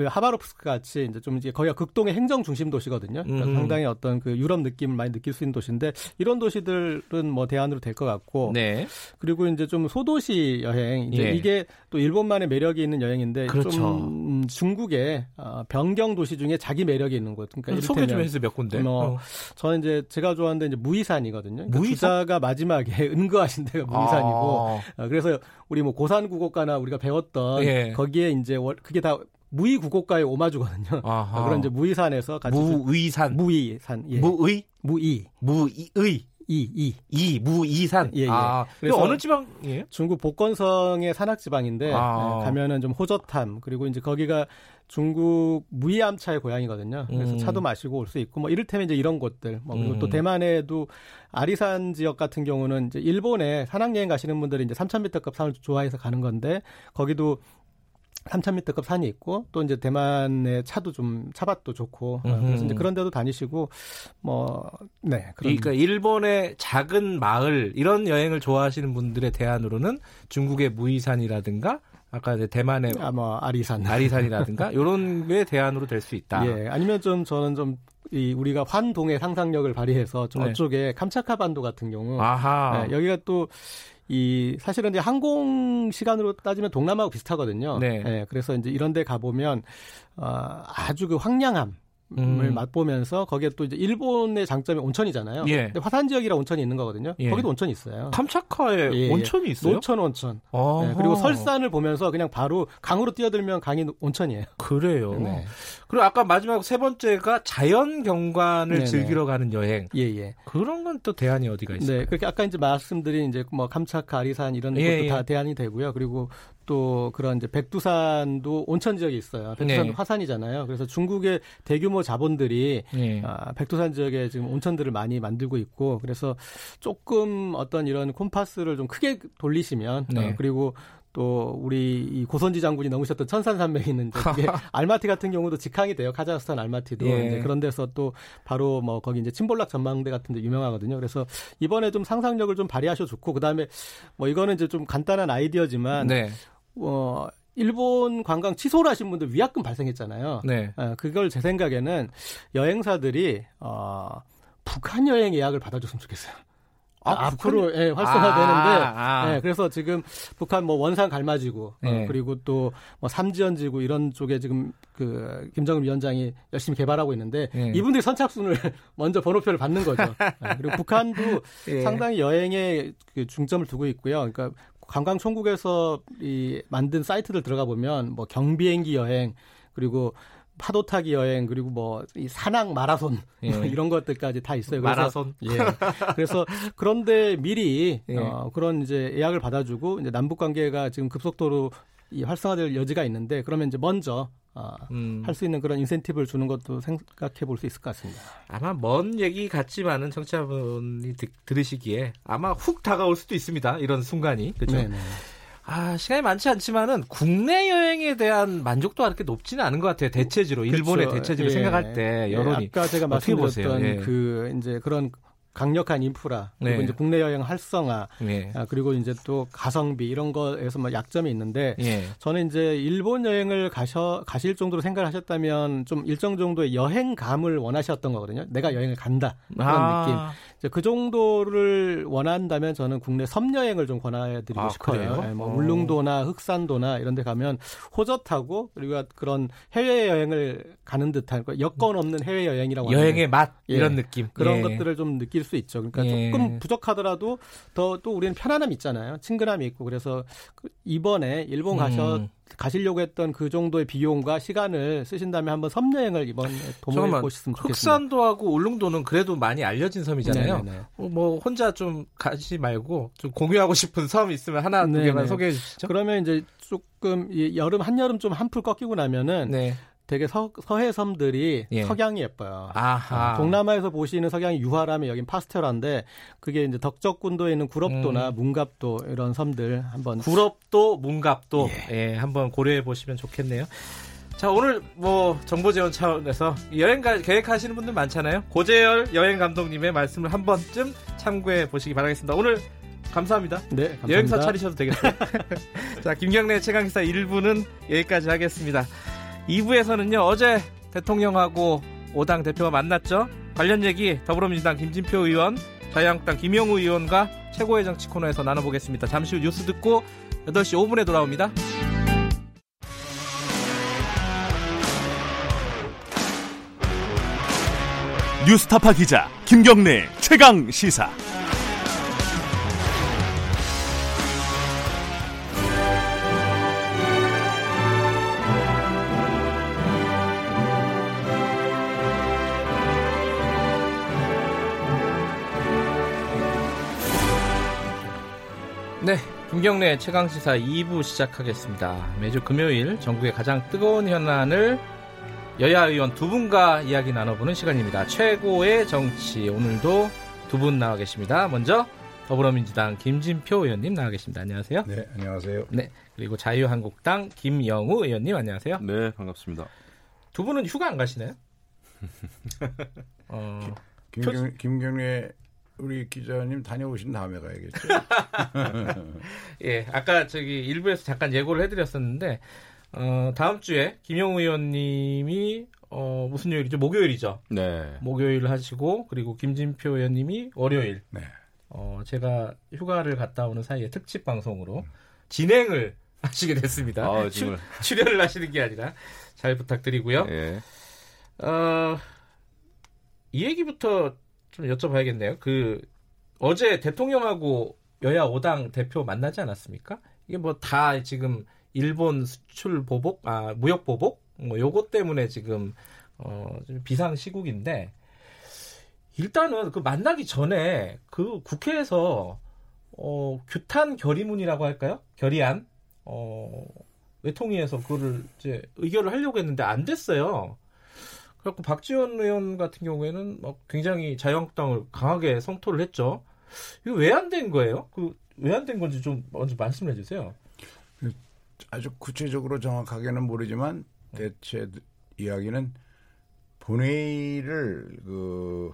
하바로프스크 같이 이제 좀 이제 거기가 극동의 행정 중심 도시거든요. 그러니까 상당히 어떤 그 유럽 느낌을 많이 느낄 수 있는 도시인데 이런 도시들은 뭐 대안으로 될 것 같고 네. 그리고 이제 좀 소도시 여행 이제 예. 이게 또 일본만의 매력이 있는 여행인데 그렇죠. 좀 중국의 어, 변경 도시 중에 자기 매력이 있는 곳. 그러니까 소개 좀 해주세요 몇 군데. 뭐 어. 저는 이제 제가 좋아하는 데 이제 무이산이거든요. 그러니까 무이산? 주자가 마지막에 은거하신 데가 무이산이고 아. 어, 그래서 우리 뭐 고산 국어과나 우리가 배웠던 예. 거기에 이제 그게 다 무의 국어과의 오마주거든요. 아하. 그런 이제 무의산에서 같이 무의산 무의산 예. 무의 무의 무의 이, 이. 이, 무, 이산. 예, 예. 아, 그래서 어느 지방이에요? 중국 복건성의 산악 지방인데 아. 예, 가면은 좀 호저탐 그리고 이제 거기가 중국 무이암차의 고향이거든요. 그래서 음. 차도 마시고 올 수 있고 뭐 이를테면 이제 이런 곳들 뭐 그리고 음. 또 대만에도 아리산 지역 같은 경우는 이제 일본에 산악여행 가시는 분들이 이제 3,000m급 산을 좋아해서 가는 건데 거기도 3,000m급 산이 있고 또 이제 대만의 차도 좀 차밭도 좋고 음. 그래서 이제 그런 데도 다니시고 뭐 네. 그러니까 일본의 작은 마을 이런 여행을 좋아하시는 분들의 대안으로는 중국의 무이산이라든가 아까 이제 대만의 아, 뭐 아리산 아리산이라든가 이런 게 대안으로 될 수 있다. 예. 아니면 좀 저는 좀이 우리가 환동의 상상력을 발휘해서 좀 네. 어쪽에 캄차카 반도 같은 경우 아하. 네, 여기가 또 이 사실은 이제 항공 시간으로 따지면 동남아하고 비슷하거든요. 네. 네 그래서 이제 이런 데 가 보면 어, 아주 그 황량함 음. 맛보면서 거기에 또 이제 일본의 장점이 온천이잖아요. 예. 근데 화산 지역이라 온천이 있는 거거든요. 예. 거기도 온천이 있어요. 캄차카에 예, 예. 온천이 있어요? 노천 온천. 네, 그리고 설산을 보면서 그냥 바로 강으로 뛰어들면 강이 온천이에요. 그래요. 네. 그리고 아까 마지막 세 번째가 자연 경관을 네네. 즐기러 가는 여행. 예, 예. 그런 건 또 대안이 어디가 있어요? 네, 그렇게 아까 이제 말씀드린 이제 뭐 캄차카, 아리산 이런 예, 것도 다 예. 대안이 되고요. 그리고 또 그런 이제 백두산도 온천 지역이 있어요. 백두산 네. 화산이잖아요. 그래서 중국의 대규모 자본들이 네. 아, 백두산 지역에 지금 온천들을 많이 만들고 있고 그래서 조금 어떤 이런 콤파스를 좀 크게 돌리시면 네. 어, 그리고 또 우리 이 고선지 장군이 넘으셨던 천산산맥에 있는 이제 알마티 같은 경우도 직항이 돼요. 카자흐스탄 알마티도 예. 이제 그런 데서 또 바로 뭐 거기 이제 침볼락 전망대 같은 데 유명하거든요. 그래서 이번에 좀 상상력을 좀 발휘하셔 좋고 그다음에 뭐 이거는 이제 좀 간단한 아이디어지만 네. 어, 일본 관광 취소를 하신 분들 위약금 발생했잖아요. 네. 어, 그걸 제 생각에는 여행사들이 어, 북한 여행 예약을 받아줬으면 좋겠어요. 아, 앞으로 예, 활성화되는데 아, 아. 예, 그래서 지금 북한 뭐 원산 갈마지구 네. 어, 그리고 또 뭐 삼지연지구 이런 쪽에 지금 그 김정은 위원장이 열심히 개발하고 있는데 네. 이분들이 선착순을 먼저 번호표를 받는 거죠. 예, 그리고 북한도 네. 상당히 여행에 그 중점을 두고 있고요. 그러니까 관광총국에서 이 만든 사이트들 들어가 보면 뭐 경비행기 여행 그리고 파도 타기 여행 그리고 뭐 이 산악 마라손 예. 뭐 이런 것들까지 다 있어요. 그래서, 마라손. 예. 그래서 그런데 미리 예. 어, 그런 이제 예약을 받아주고 이제 남북 관계가 지금 급속도로 이 활성화될 여지가 있는데 그러면 이제 먼저 어, 음. 할수 있는 그런 인센티브를 주는 것도 생각해 볼 수 있을 것 같습니다. 아마 먼 얘기 같지만은 청취자분이 드, 들으시기에 아마 훅 다가올 수도 있습니다. 이런 순간이 그렇죠. 네네. 아, 시간이 많지 않지만은 국내 여행에 대한 만족도가 그렇게 높지는 않은 것 같아요. 대체지로 그렇죠. 일본의 대체지로 예. 생각할 때 여론이 예. 아까 제가 말씀드렸던 예. 그 이제 그런 강력한 인프라 그리고 네. 이제 국내 여행 활성화 네. 아, 그리고 이제 또 가성비 이런 거에서 뭐 약점이 있는데 네. 저는 이제 일본 여행을 가셔 가실 정도로 생각을 하셨다면 좀 일정 정도의 여행감을 원하셨던 거거든요. 내가 여행을 간다 그런 아. 느낌. 이제 그 정도를 원한다면 저는 국내 섬 여행을 좀 권해드리고 아, 싶어요. 네, 뭐 어. 울릉도나 흑산도나 이런 데 가면 호젓하고 그리고 그런 해외 여행을 가는 듯한 여건 없는 해외 여행이라고 여행의 맛 예. 이런 느낌 그런 예. 것들을 좀 느낄 수 있죠. 그러니까 예. 조금 부족하더라도 더 또 우리는 편안함 있잖아요. 친근함이 있고 그래서 그 이번에 일본 가셔 음. 가시려고 했던 그 정도의 비용과 시간을 쓰신다면 한번 섬 여행을 이번에 도모해 보셨으면 좋겠습니다. 흑산도하고 울릉도는 그래도 많이 알려진 섬이잖아요. 어, 뭐 혼자 좀 가지 말고 좀 공유하고 싶은 섬 있으면 하나 두 개만 소개해 주시죠. 그러면 이제 조금 여름 한여름 좀 한풀 꺾이고 나면은 네. 되게 서, 서해 섬들이 예. 석양이 예뻐요. 아하. 어, 동남아에서 보시는 석양이 유화라면 여긴 파스텔한데 그게 이제 덕적군도에 있는 구럽도나 음. 문갑도 이런 섬들 한번 구럽도, 문갑도 예. 예, 한번 고려해 보시면 좋겠네요. 자 오늘 뭐 정보 지원 차원에서 여행 가, 계획하시는 분들 많잖아요. 고재열 여행 감독님의 말씀을 한 번쯤 참고해 보시기 바라겠습니다. 오늘 감사합니다. 네, 감사합니다. 여행사 차리셔도 되겠어요. 자 김경래 최강기사 1부는 여기까지 하겠습니다. 2부에서는요, 어제 대통령하고 오당 대표가 만났죠. 관련 얘기 더불어민주당 김진표 의원, 자유한국당 김영우 의원과 최고의 정치 코너에서 나눠보겠습니다. 잠시 후 뉴스 듣고 8시 5분에 돌아옵니다. 뉴스타파 기자 김경래 최강 시사. 김경래 최강시사 2부 시작하겠습니다. 매주 금요일 전국의 가장 뜨거운 현안을 여야 의원 두 분과 이야기 나눠보는 시간입니다. 최고의 정치 오늘도 두 분 나와 계십니다. 먼저 더불어민주당 김진표 의원님 나와 계십니다. 안녕하세요. 네, 안녕하세요. 네, 그리고 자유한국당 김영우 의원님 안녕하세요. 네, 반갑습니다. 두 분은 휴가 안 가시나요? 어, 김경, 김경래 우리 기자님 다녀오신 다음에 가야겠죠. 예, 아까 저기 일부에서 잠깐 예고를 해드렸었는데 어, 다음 주에 김영우 의원님이 어, 무슨 요일이죠? 목요일이죠. 네. 목요일 하시고 그리고 김진표 의원님이 월요일. 네. 어, 제가 휴가를 갔다 오는 사이에 특집 방송으로 진행을 하시게 됐습니다. 아, 추, 출연을 하시는 게 아니라 잘 부탁드리고요. 예. 어, 이 얘기부터 좀 여쭤봐야겠네요. 그 어제 대통령하고 여야 5당 대표 만나지 않았습니까? 이게 뭐 다 지금 일본 수출 보복, 아 무역 보복, 뭐 요것 때문에 지금 어좀 비상 시국인데 일단은 그 만나기 전에 그 국회에서 어 규탄 결의문이라고 할까요? 결의안 어 외통위에서 그거를 이제 의결을 하려고 했는데 안 됐어요. 그래갖고 박지원 의원 같은 경우에는 막 굉장히 자유한국당을 강하게 성토를 했죠. 이거 왜 안 된 거예요? 그 왜 안 된 건지 좀 먼저 말씀해 주세요. 아주 구체적으로 정확하게는 모르지만 대체 이야기는 본회의를 그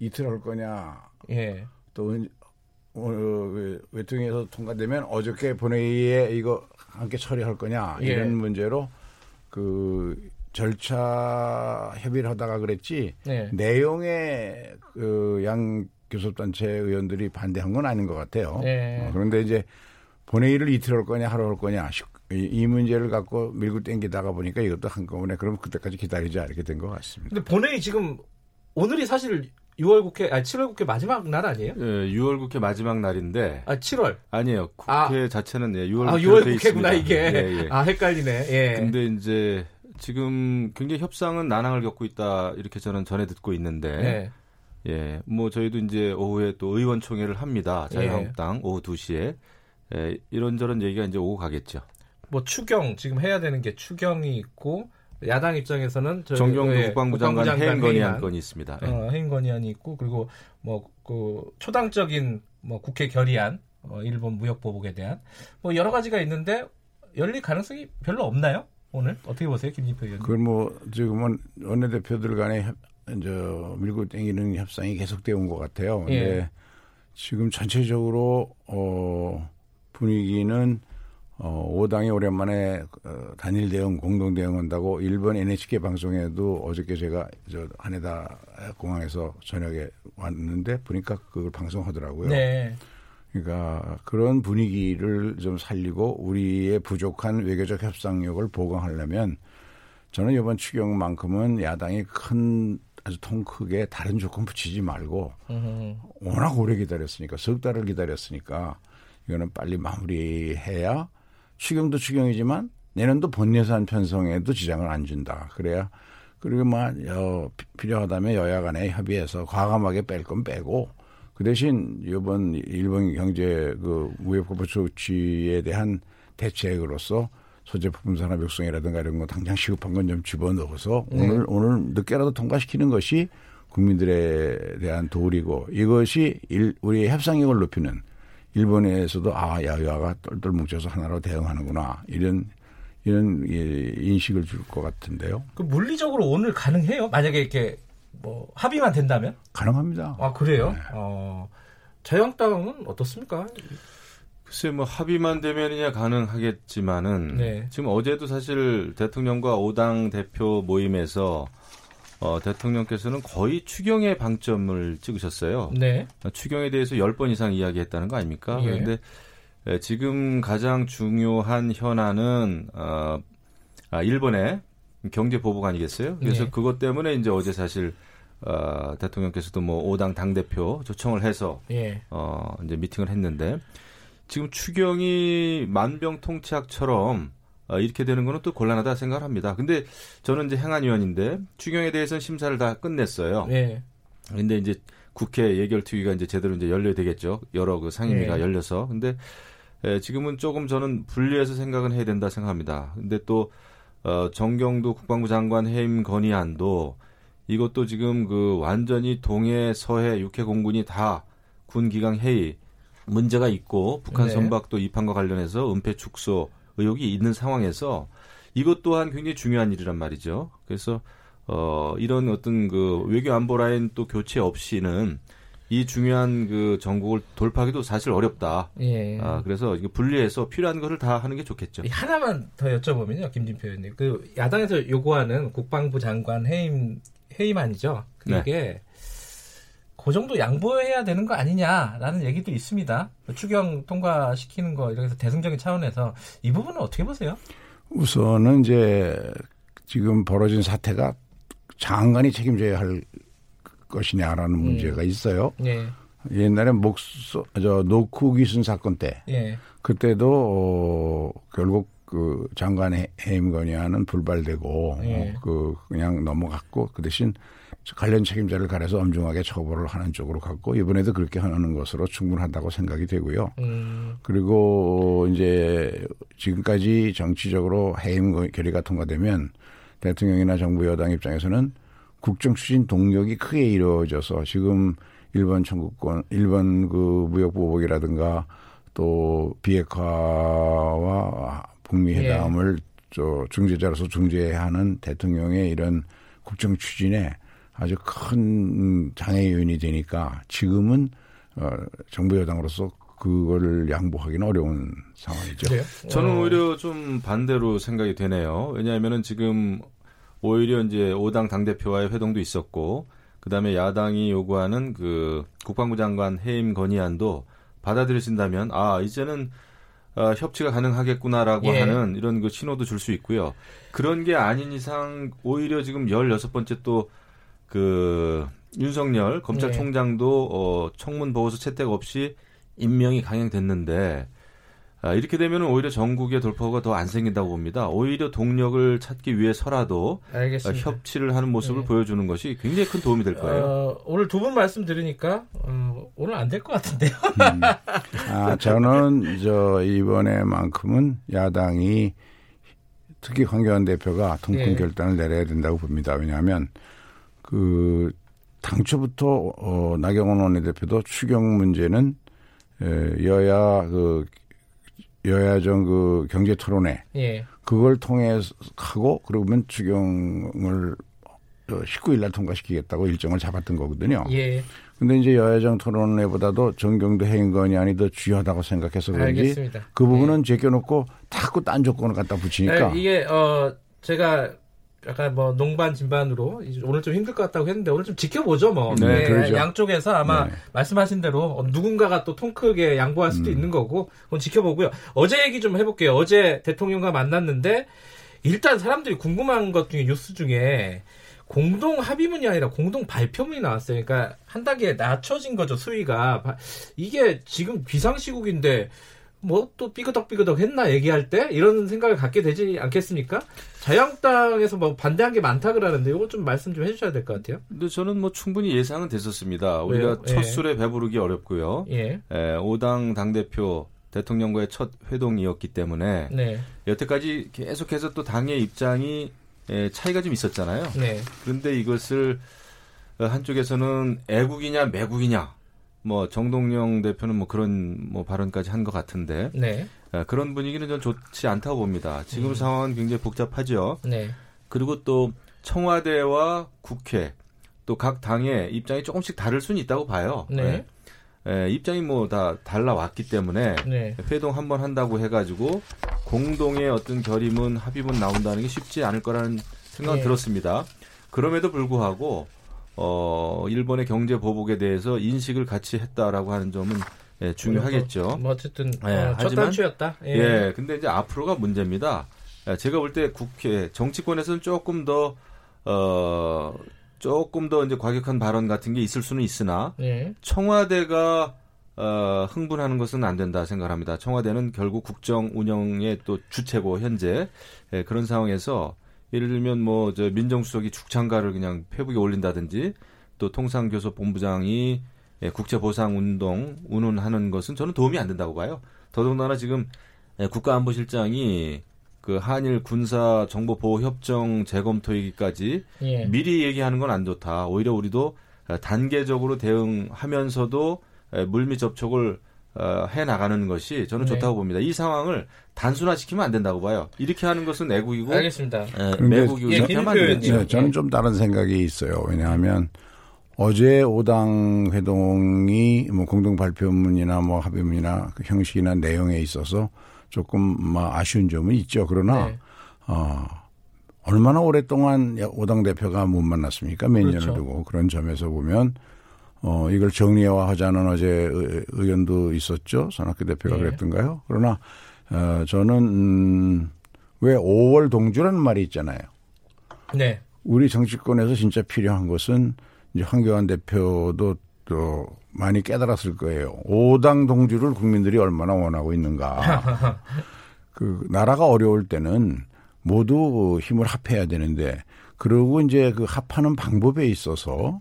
이틀 할 거냐. 예. 또 어, 그 외통위에서 통과되면 어저께 본회의에 이거 함께 처리할 거냐 이런 예. 문제로 그 절차 협의를 하다가 그랬지 네. 내용에 그양 교섭단체 의원들이 반대한 건 아닌 것 같아요. 네. 어, 그런데 이제 본회의를 이틀 할 거냐 하루 할 거냐 이, 이 문제를 갖고 밀고 땡기다가 보니까 이것도 한꺼번에 그럼 그때까지 기다리자 이렇게 된 것 같습니다. 근데 본회의 지금 오늘이 사실 6월 국회, 아니 7월 국회 마지막 날 아니에요? 예, 6월 국회 마지막 날인데. 아 7월. 아니에요. 국회 아, 자체는 예, 6월. 아 6월 국회구나 이게. 예, 예. 아 헷갈리네. 예. 근데 이제 지금 굉장히 협상은 난항을 겪고 있다 이렇게 저는 전해 듣고 있는데 네. 예, 뭐 저희도 이제 오후에 또 의원총회를 합니다. 자유한국당 예. 오후 2시에 예, 이런저런 얘기가 이제 오고 가겠죠. 뭐 추경 지금 해야 되는 게 추경이 있고 야당 입장에서는 정경도 예, 국방부 장관 해임 건의안 건이 있습니다. 예. 어, 해임 건의안이 있고 그리고 뭐 그 초당적인 뭐 국회 결의안 어, 일본 무역 보복에 대한 뭐 여러 가지가 있는데 열릴 가능성이 별로 없나요? 오늘 어떻게 보세요, 김진표 의원님? 그건 뭐 지금은 원내대표들 간에 이제 밀고 땡기는 협상이 계속되어 온 것 같아요. 근데 예. 지금 전체적으로 어 분위기는 어 5당이 오랜만에 어, 단일 대응 공동 대응한다고 일본 NHK 방송에도 어저께 제가 저 하네다 공항에서 저녁에 왔는데 보니까 그걸 방송하더라고요. 네. 그러니까 그런 분위기를 좀 살리고 우리의 부족한 외교적 협상력을 보강하려면 저는 이번 추경만큼은 야당이 큰 아주 통 크게 다른 조건 붙이지 말고 으흠. 워낙 오래 기다렸으니까 석 달을 기다렸으니까 이거는 빨리 마무리해야 추경도 추경이지만 내년도 본 예산 편성에도 지장을 안 준다. 그래야 그리고 뭐 여, 필요하다면 여야 간에 협의해서 과감하게 뺄 건 빼고 그 대신 이번 일본 경제 그 무역보복 조치에 대한 대책으로서 소재부품 산업 육성이라든가 이런 거 당장 시급한 건 좀 집어넣어서 네. 오늘 오늘 늦게라도 통과시키는 것이 국민들에 대한 도리고 이것이 일, 우리의 협상력을 높이는 일본에서도 아 야야가 똘똘 뭉쳐서 하나로 대응하는구나 이런 이런 인식을 줄 것 같은데요. 그 물리적으로 오늘 가능해요? 만약에 이렇게 뭐 합의만 된다면? 가능합니다. 아 그래요? 네. 어, 자유한국당은 어떻습니까? 글쎄 뭐 합의만 되면이냐 가능하겠지만은 네. 지금 어제도 사실 대통령과 5당 대표 모임에서 어, 대통령께서는 거의 추경에 방점을 찍으셨어요. 네. 추경에 대해서 10번 이상 이야기했다는 거 아닙니까? 예. 그런데 지금 가장 중요한 현안은 어, 아, 일본의 경제 보복 아니겠어요? 그래서 네. 그것 때문에 이제 어제 사실 어, 대통령께서도 뭐 5당 당 대표 초청을 해서 예. 어, 이제 미팅을 했는데 지금 추경이 만병통치약처럼 어, 이렇게 되는 거는 또 곤란하다 생각을 합니다. 근데 저는 이제 행안위원인데 추경에 대해서는 심사를 다 끝냈어요. 예. 근데 이제 국회 예결특위가 이제 제대로 이제 열려야 되겠죠. 여러 그 상임위가 네. 열려서. 근데 에, 지금은 조금 저는 분리해서 생각은 해야 된다 생각합니다. 근데 또 어, 정경도 국방부 장관 해임 건의안도 이것도 지금 그 완전히 동해, 서해, 육해 공군이 다 군 기강 회의 문제가 있고 북한 네. 선박도 입항과 관련해서 은폐 축소 의혹이 있는 상황에서 이것 또한 굉장히 중요한 일이란 말이죠. 그래서 어 이런 어떤 그 외교 안보 라인 또 교체 없이는 이 중요한 그 전국을 돌파하기도 사실 어렵다. 예. 아, 그래서 분리해서 필요한 것을 다 하는 게 좋겠죠. 하나만 더 여쭤보면요, 김진표 의원님. 그 야당에서 요구하는 국방부 장관 해임 해임안이죠. 그게 네. 그 정도 양보해야 되는 거 아니냐라는 얘기도 있습니다. 추경 통과시키는 거 이렇게 해서 대승적인 차원에서 이 부분은 어떻게 보세요? 우선은 이제 지금 벌어진 사태가 장관이 책임져야 할 것이냐라는 음. 문제가 있어요. 예. 옛날에 목소 저 노크 기순 사건 때 예. 그때도 어, 결국 그 장관의 해임 건의안은 불발되고 예. 그 그냥 넘어갔고 그 대신 관련 책임자를 가려서 엄중하게 처벌을 하는 쪽으로 갔고 이번에도 그렇게 하는 것으로 충분하다고 생각이 되고요. 음. 그리고 이제 지금까지 정치적으로 해임 결의가 통과되면 대통령이나 정부 여당 입장에서는 국정 추진 동력이 크게 이루어져서 지금 일본 청구권, 일본 그 무역 보복이라든가 또 비핵화와 북미 회담을 예. 저 중재자로서 중재하는 대통령의 이런 국정 추진에 아주 큰 장애 요인이 되니까 지금은 어 정부 여당으로서 그거를 양보하기는 어려운 상황이죠. 그래요? 저는 어. 오히려 좀 반대로 생각이 되네요. 왜냐하면은 지금 오히려 이제 5당 당대표와의 회동도 있었고, 그 다음에 야당이 요구하는 그 국방부 장관 해임 건의안도 받아들여진다면, 아, 이제는 어, 협치가 가능하겠구나라고 예. 하는 이런 그 신호도 줄 수 있고요. 그런 게 아닌 이상 오히려 지금 16번째 또그 윤석열 검찰총장도 예. 어, 청문 보고서 채택 없이 임명이 강행됐는데 아, 이렇게 되면 오히려 전국의 돌파구가 더 안 생긴다고 봅니다. 오히려 동력을 찾기 위해서라도 알겠습니다. 협치를 하는 모습을 네. 보여주는 것이 굉장히 큰 도움이 될 거예요. 어, 오늘 두 분 말씀 들으니까 어, 오늘 안 될 것 같은데요. 음. 아 저는 저 이번에만큼은 야당이 특히 황교안 대표가 통큰 네. 결단을 내려야 된다고 봅니다. 왜냐하면 그 당초부터 어, 나경원 원내대표도 추경 문제는 에, 여야 그 여야정 그 경제 토론회 예. 그걸 통해 하고 그러면 추경을 19일 날 통과시키겠다고 일정을 잡았던 거거든요. 예. 근데 이제 여야정 토론회보다도 정경도 해임건이 더 중요하다고 생각해서 그런지 알겠습니다. 그 부분은 예. 제껴놓고 자꾸 딴 조건을 갖다 붙이니까 네, 이게 어 제가 약간 뭐 농반 진반으로 오늘 좀 힘들 것 같다고 했는데 오늘 좀 지켜보죠 뭐 네, 네, 양쪽에서 아마 네. 말씀하신 대로 누군가가 또 통 크게 양보할 수도 음. 있는 거고 그건 지켜보고요 어제 얘기 좀 해볼게요 어제 대통령과 만났는데 일단 사람들이 궁금한 것 중에 뉴스 중에 공동 합의문이 아니라 공동 발표문이 나왔어요. 그러니까 한 단계 낮춰진 거죠 수위가 이게 지금 비상시국인데 뭐 또 삐그덕삐그덕 했나 얘기할 때 이런 생각을 갖게 되지 않겠습니까? 자유한국당에서 뭐 반대한 게 많다 그러는데 이거 좀 말씀 좀 해주셔야 될 것 같아요. 근데 저는 뭐 충분히 예상은 됐었습니다. 우리가 왜요? 첫 예. 술에 배부르기 어렵고요. 예. 예, 5당 당 대표 대통령과의 첫 회동이었기 때문에 네. 여태까지 계속해서 또 당의 입장이 예, 차이가 좀 있었잖아요. 네. 그런데 이것을 한쪽에서는 애국이냐 매국이냐 뭐 정동영 대표는 뭐 그런 뭐 발언까지 한 것 같은데 네. 아, 그런 분위기는 좀 좋지 않다고 봅니다. 지금 음. 상황은 굉장히 복잡하죠. 네. 그리고 또 청와대와 국회 또 각 당의 입장이 조금씩 다를 수는 있다고 봐요. 네. 네. 입장이 뭐 다 달라왔기 때문에 네. 회동 한 번 한다고 해가지고 공동의 어떤 결의문 합의문 나온다는 게 쉽지 않을 거라는 생각은 네. 들었습니다. 그럼에도 불구하고 어, 일본의 경제 보복에 대해서 인식을 같이 했다라고 하는 점은 예, 중요하겠죠. 뭐 어쨌든 예, 어, 첫 단추였다. 예. 예, 근데 이제 앞으로가 문제입니다. 예, 제가 볼 때 국회 정치권에서는 조금 더 어, 조금 더 이제 과격한 발언 같은 게 있을 수는 있으나 예. 청와대가 어, 흥분하는 것은 안 된다 생각합니다. 청와대는 결국 국정 운영의 또 주체고 현재 예, 그런 상황에서 예를 들면 뭐 저 민정수석이 죽창가를 그냥 페북에 올린다든지 또 통상교섭 본부장이 예, 국제보상운동 운운하는 것은 저는 도움이 안 된다고 봐요. 더더군다나 지금 예, 국가안보실장이 그 한일 군사 정보 보호 협정 재검토이기까지 예. 미리 얘기하는 건 안 좋다. 오히려 우리도 단계적으로 대응하면서도 예, 물밑 접촉을 어, 해 나가는 것이 저는 네. 좋다고 봅니다. 이 상황을 단순화시키면 안 된다고 봐요. 이렇게 하는 것은 애국이고 알겠습니다. 예, 매국이고 예, 하면 안 되죠. 네, 저는 좀 다른 생각이 있어요. 왜냐하면 어제 오당 회동이 뭐 공동 발표문이나 뭐 합의문이나 그 형식이나 내용에 있어서 조금 뭐 아쉬운 점은 있죠. 그러나 네. 어 얼마나 오랫동안 오당 대표가 못 만났습니까? 몇 그렇죠. 년을 두고 그런 점에서 보면 어 이걸 정리화하자는 어제 의견도 있었죠. 손학규 대표가 네. 그랬던가요? 그러나 어 저는 음, 왜 5월 동주라는 말이 있잖아요. 네. 우리 정치권에서 진짜 필요한 것은 이제 황교안 대표도 또 많이 깨달았을 거예요. 5당 동주를 국민들이 얼마나 원하고 있는가. 그 나라가 어려울 때는 모두 힘을 합해야 되는데 그리고 이제 그 합하는 방법에 있어서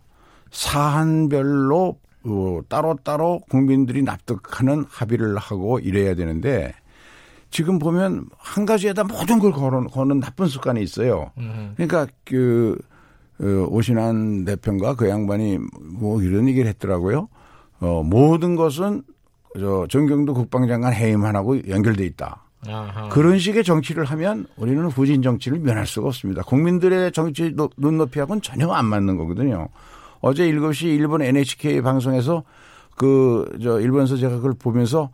사안별로 어, 따로따로 국민들이 납득하는 합의를 하고 이래야 되는데 지금 보면 한 가지에다 모든 걸 거는, 거는 나쁜 습관이 있어요. 그러니까 그 어, 오신환 대표가 그 양반이 뭐 이런 얘기를 했더라고요. 어, 모든 것은 저 정경도 국방장관 해임하고 연결돼 있다. 아하. 그런 식의 정치를 하면 우리는 후진 정치를 면할 수가 없습니다. 국민들의 정치 눈높이하고는 전혀 안 맞는 거거든요. 어제 7시 일본 NHK 방송에서 그 저 일본에서 제가 그걸 보면서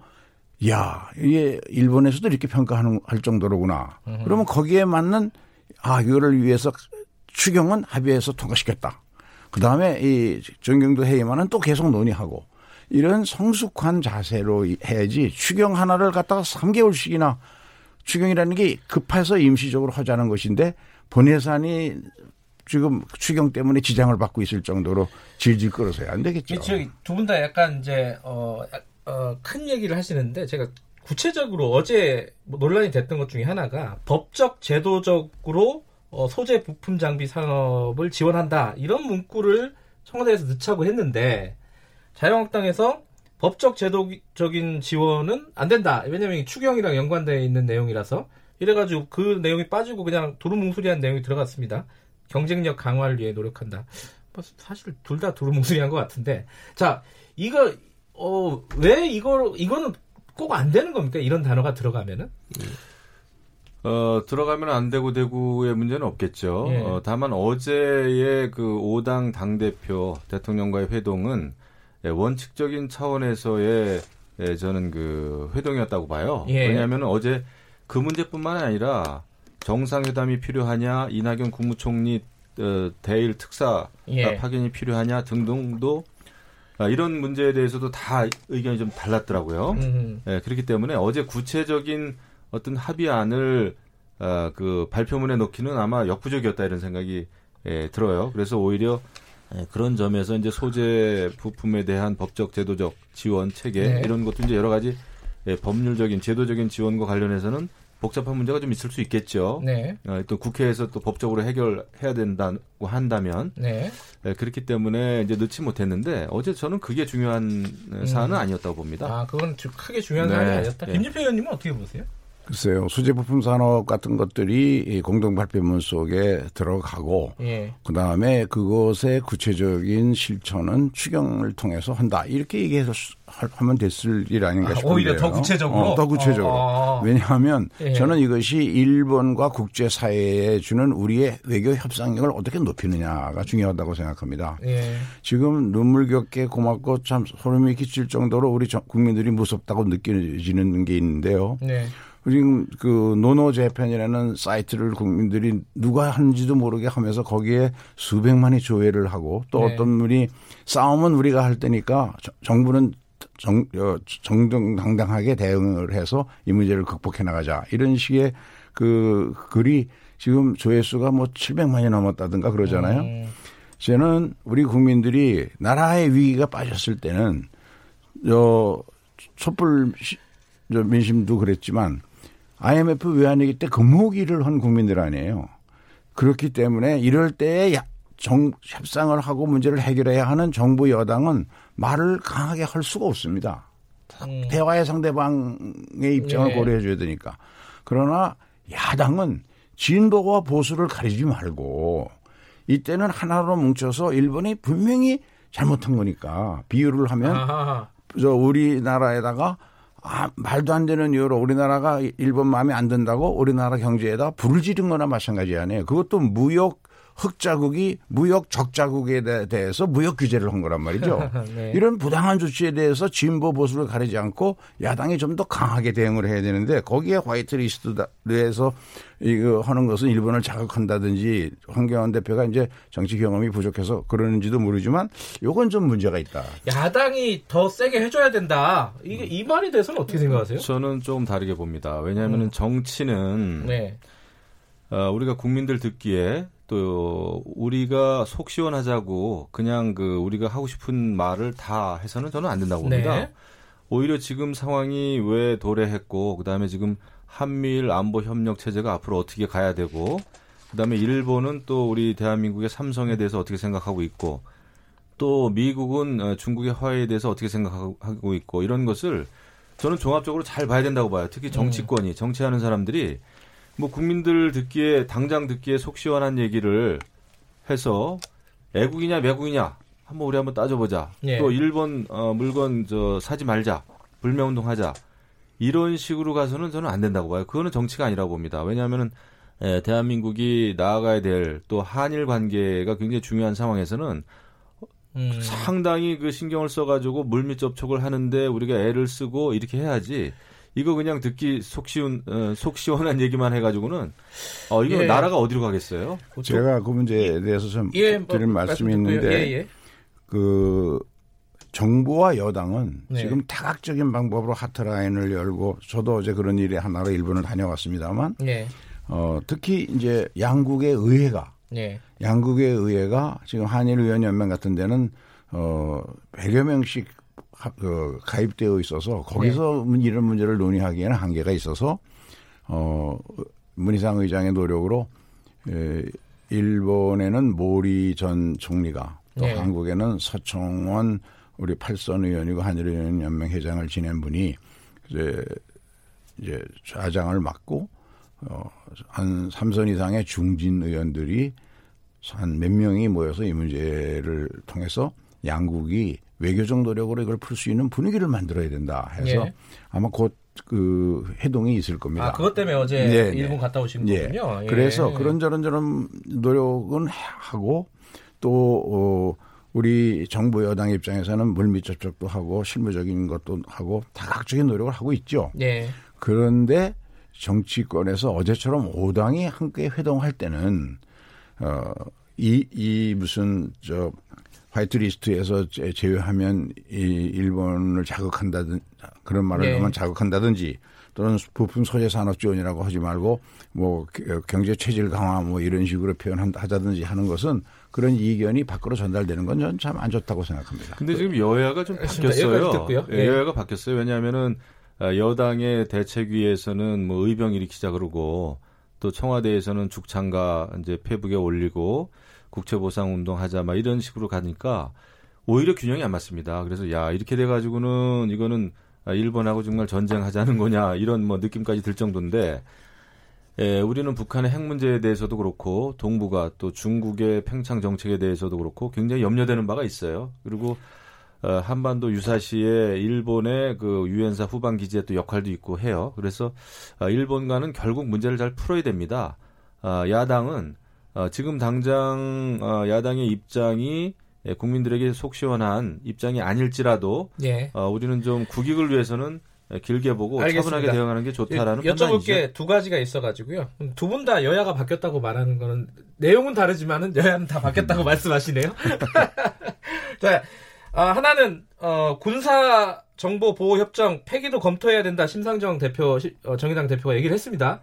야 이게 일본에서도 이렇게 평가하는 할 정도로구나. 으흠. 그러면 거기에 맞는 아 이거를 위해서 추경은 합의해서 통과시켰다. 그 다음에 이 정경도 회의만은 또 계속 논의하고 이런 성숙한 자세로 해야지 추경 하나를 갖다가 3개월씩이나 추경이라는 게 급해서 임시적으로 하자는 것인데 본 예산이 지금 추경 때문에 지장을 받고 있을 정도로 질질 끌어서야 안 되겠죠. 두 분 다 약간 이제 어, 어, 큰 얘기를 하시는데 제가 구체적으로 어제 뭐 논란이 됐던 것 중에 하나가 법적 제도적으로 어, 소재 부품 장비 산업을 지원한다 이런 문구를 청와대에서 넣자고 했는데 자유한국당에서 법적 제도적인 지원은 안 된다. 왜냐하면 추경이랑 연관되어 있는 내용이라서 이래가지고 그 내용이 빠지고 그냥 두루뭉술이한 내용이 들어갔습니다. 경쟁력 강화를 위해 노력한다. 뭐 사실 둘 다 두루뭉술이한 것 같은데 자 이거 어, 왜 이걸 이거는 꼭 안 되는 겁니까? 이런 단어가 들어가면은? 어, 들어가면 안 되고 되고의 문제는 없겠죠. 예. 어, 다만 어제의 그 5당 당대표 대통령과의 회동은 예, 원칙적인 차원에서의 예, 저는 그 회동이었다고 봐요. 예. 왜냐하면 어제 그 문제뿐만 아니라 정상회담이 필요하냐, 이낙연 국무총리 어, 대일 특사 예. 파견이 필요하냐 등등도 아, 이런 문제에 대해서도 다 의견이 좀 달랐더라고요. 예, 그렇기 때문에 어제 구체적인 어떤 합의안을 어, 그 발표문에 넣기는 아마 역부족이었다 이런 생각이 예, 들어요. 그래서 오히려 예, 그런 점에서 이제 소재 부품에 대한 법적 제도적 지원 체계 네. 이런 것도 이제 여러 가지 예, 법률적인 제도적인 지원과 관련해서는 복잡한 문제가 좀 있을 수 있겠죠. 네. 어, 또 국회에서 또 법적으로 해결해야 된다고 한다면 네. 예, 그렇기 때문에 이제 넣지 못했는데 어제 저는 그게 중요한 사안은 음. 아니었다고 봅니다. 아, 그건 크게 중요한 네. 사안이 아니었다. 예. 김진표 의원님은 어떻게 보세요? 글쎄요. 수제 부품 산업 같은 것들이 공동 발표문 속에 들어가고 예. 그다음에 그것의 구체적인 실천은 추경을 통해서 한다. 이렇게 얘기해서 하면 됐을 일 아닌가 아, 싶은데요. 오히려 더 구체적으로. 어, 더 구체적으로. 어, 어. 왜냐하면 예. 저는 이것이 일본과 국제 사회에 주는 우리의 외교 협상력을 어떻게 높이느냐가 중요하다고 생각합니다. 예. 지금 눈물겹게 고맙고 참 소름이 끼칠 정도로 우리 국민들이 무섭다고 느껴지는 게 있는데요. 네. 지금 그 노노 재팬이라는 사이트를 국민들이 누가 하는지도 모르게 하면서 거기에 수백만이 조회를 하고 또 네. 어떤 분이 싸움은 우리가 할 때니까 정부는 정, 어, 정정당당하게 대응을 해서 이 문제를 극복해 나가자. 이런 식의 그 글이 지금 조회수가 뭐 700만이 넘었다든가 그러잖아요. 음. 저는 우리 국민들이 나라의 위기가 빠졌을 때는 저 촛불 저 민심도 그랬지만 IMF 외환위기 때 금호기를 한 국민들 아니에요. 그렇기 때문에 이럴 때에 정, 협상을 하고 문제를 해결해야 하는 정부 여당은 말을 강하게 할 수가 없습니다. 음. 대화의 상대방의 입장을 네. 고려해 줘야 되니까. 그러나 야당은 진보와 보수를 가리지 말고 이때는 하나로 뭉쳐서 일본이 분명히 잘못한 거니까 비유를 하면 아하. 저 우리나라에다가 아, 말도 안 되는 이유로 우리나라가 일본 마음에 안 든다고 우리나라 경제에다 불을 지른 거나 마찬가지 아니에요. 그것도 무역 흑자국이 무역 적자국에 대해서 무역 규제를 한 거란 말이죠. 네. 이런 부당한 조치에 대해서 진보 보수를 가리지 않고 야당이 좀 더 강하게 대응을 해야 되는데 거기에 화이트리스트에서 이거 하는 것은 일본을 자극한다든지 황교안 대표가 이제 정치 경험이 부족해서 그러는지도 모르지만 요건 좀 문제가 있다. 야당이 더 세게 해줘야 된다. 이게 이 말에 대해서는 어떻게 생각하세요? 저는 좀 다르게 봅니다. 왜냐하면 음. 정치는 네. 어, 우리가 국민들 듣기에 또 우리가 속 시원하자고 그냥 그 우리가 하고 싶은 말을 다 해서는 저는 안 된다고 봅니다. 네. 오히려 지금 상황이 왜 도래했고 그다음에 지금 한미일 안보 협력 체제가 앞으로 어떻게 가야 되고 그다음에 일본은 또 우리 대한민국의 삼성에 대해서 어떻게 생각하고 있고 또 미국은 어, 중국의 화해에 대해서 어떻게 생각하고 있고 이런 것을 저는 종합적으로 잘 봐야 된다고 봐요. 특히 정치권이 정치하는 사람들이 뭐 국민들 듣기에 당장 듣기에 속 시원한 얘기를 해서 애국이냐 매국이냐 한번 우리 한번 따져보자. 예. 또 일본 어, 물건 저 사지 말자. 불매운동 하자. 이런 식으로 가서는 저는 안 된다고 봐요. 그거는 정치가 아니라고 봅니다. 왜냐하면은 에, 대한민국이 나아가야 될 또 한일 관계가 굉장히 중요한 상황에서는 음. 상당히 그 신경을 써가지고 물밑 접촉을 하는데 우리가 애를 쓰고 이렇게 해야지. 이거 그냥 듣기 속 시원 어, 속 시원한 얘기만 해가지고는 어 이거 예. 나라가 어디로 가겠어요? 제가 그 문제에 대해서 좀 예, 뭐, 드릴 말씀이 있는데 예, 예. 그 정부와 여당은 네. 지금 다각적인 방법으로 하트라인을 열고 저도 어제 그런 일에 하나로 일본을 다녀왔습니다만 네. 어, 특히 이제 양국의 의회가 네. 양국의 의회가 지금 한일 의원 연맹 같은 데는 어 100여 명씩 그 가입되어 있어서 거기서 네. 이런 문제를 논의하기에는 한계가 있어서 어 문희상 의장의 노력으로 에, 일본에는 모리 전 총리가 또 네. 한국에는 서청원 우리 팔선 의원이고 한일의원 연맹 회장을 지낸 분이 이제 이제 좌장을 맡고 어한 3선 이상의 중진 의원들이 한 몇 명이 모여서 이 문제를 통해서 양국이 외교적 노력으로 이걸 풀 수 있는 분위기를 만들어야 된다 해서 예. 아마 곧 그 해동이 있을 겁니다. 아, 그것 때문에 어제 네, 네. 일본 갔다 오신 예. 거군요. 예. 그래서 그런 저런 저런 노력은 하고 또 어, 우리 정부 여당 입장에서는 물밑 접촉도 하고 실무적인 것도 하고 다각적인 노력을 하고 있죠. 예. 그런데 정치권에서 어제처럼 5당이 함께 회동할 때는 어, 이, 이 무슨 저 화이트리스트에서 제외하면 이 일본을 자극한다든 그런 말을 네. 하면 자극한다든지 또는 부품 소재 산업 지원이라고 하지 말고 뭐 경제 체질 강화 뭐 이런 식으로 표현하자든지 하는 것은 그런 이견이 밖으로 전달되는 건 저는 참안 좋다고 생각합니다. 근데 지금 여야가 좀 바뀌었어요. 예, 여야가 바뀌었어요. 왜냐하면은 아, 여당의 대책위에서는 뭐 의병 일으키자 그러고 또 청와대에서는 죽창가 이제 페북에 올리고 국채 보상 운동 하자 막 이런 식으로 가니까 오히려 균형이 안 맞습니다. 그래서 야 이렇게 돼 가지고는 이거는 일본하고 정말 전쟁하자는 거냐 이런 뭐 느낌까지 들 정도인데 예, 우리는 북한의 핵 문제에 대해서도 그렇고 동북아 또 중국의 팽창 정책에 대해서도 그렇고 굉장히 염려되는 바가 있어요. 그리고 어, 한반도 유사시에 일본의 그 유엔사 후방 기지의 또 역할도 있고 해요. 그래서 어, 일본과는 결국 문제를 잘 풀어야 됩니다. 어, 야당은 어, 지금 당장 어, 야당의 입장이 예, 국민들에게 속 시원한 입장이 아닐지라도 예. 어, 우리는 좀 국익을 위해서는 길게 보고 알겠습니다. 차분하게 대응하는 게 좋다라는 여, 여쭤볼 게 두 가지가 있어가지고요. 두 분 다 여야가 바뀌었다고 말하는 거는 내용은 다르지만은 여야는 다 바뀌었다고 말씀하시네요. 자, 아, 하나는 어, 군사 정보 보호 협정 폐기도 검토해야 된다. 심상정 대표 어, 정의당 대표가 얘기를 했습니다.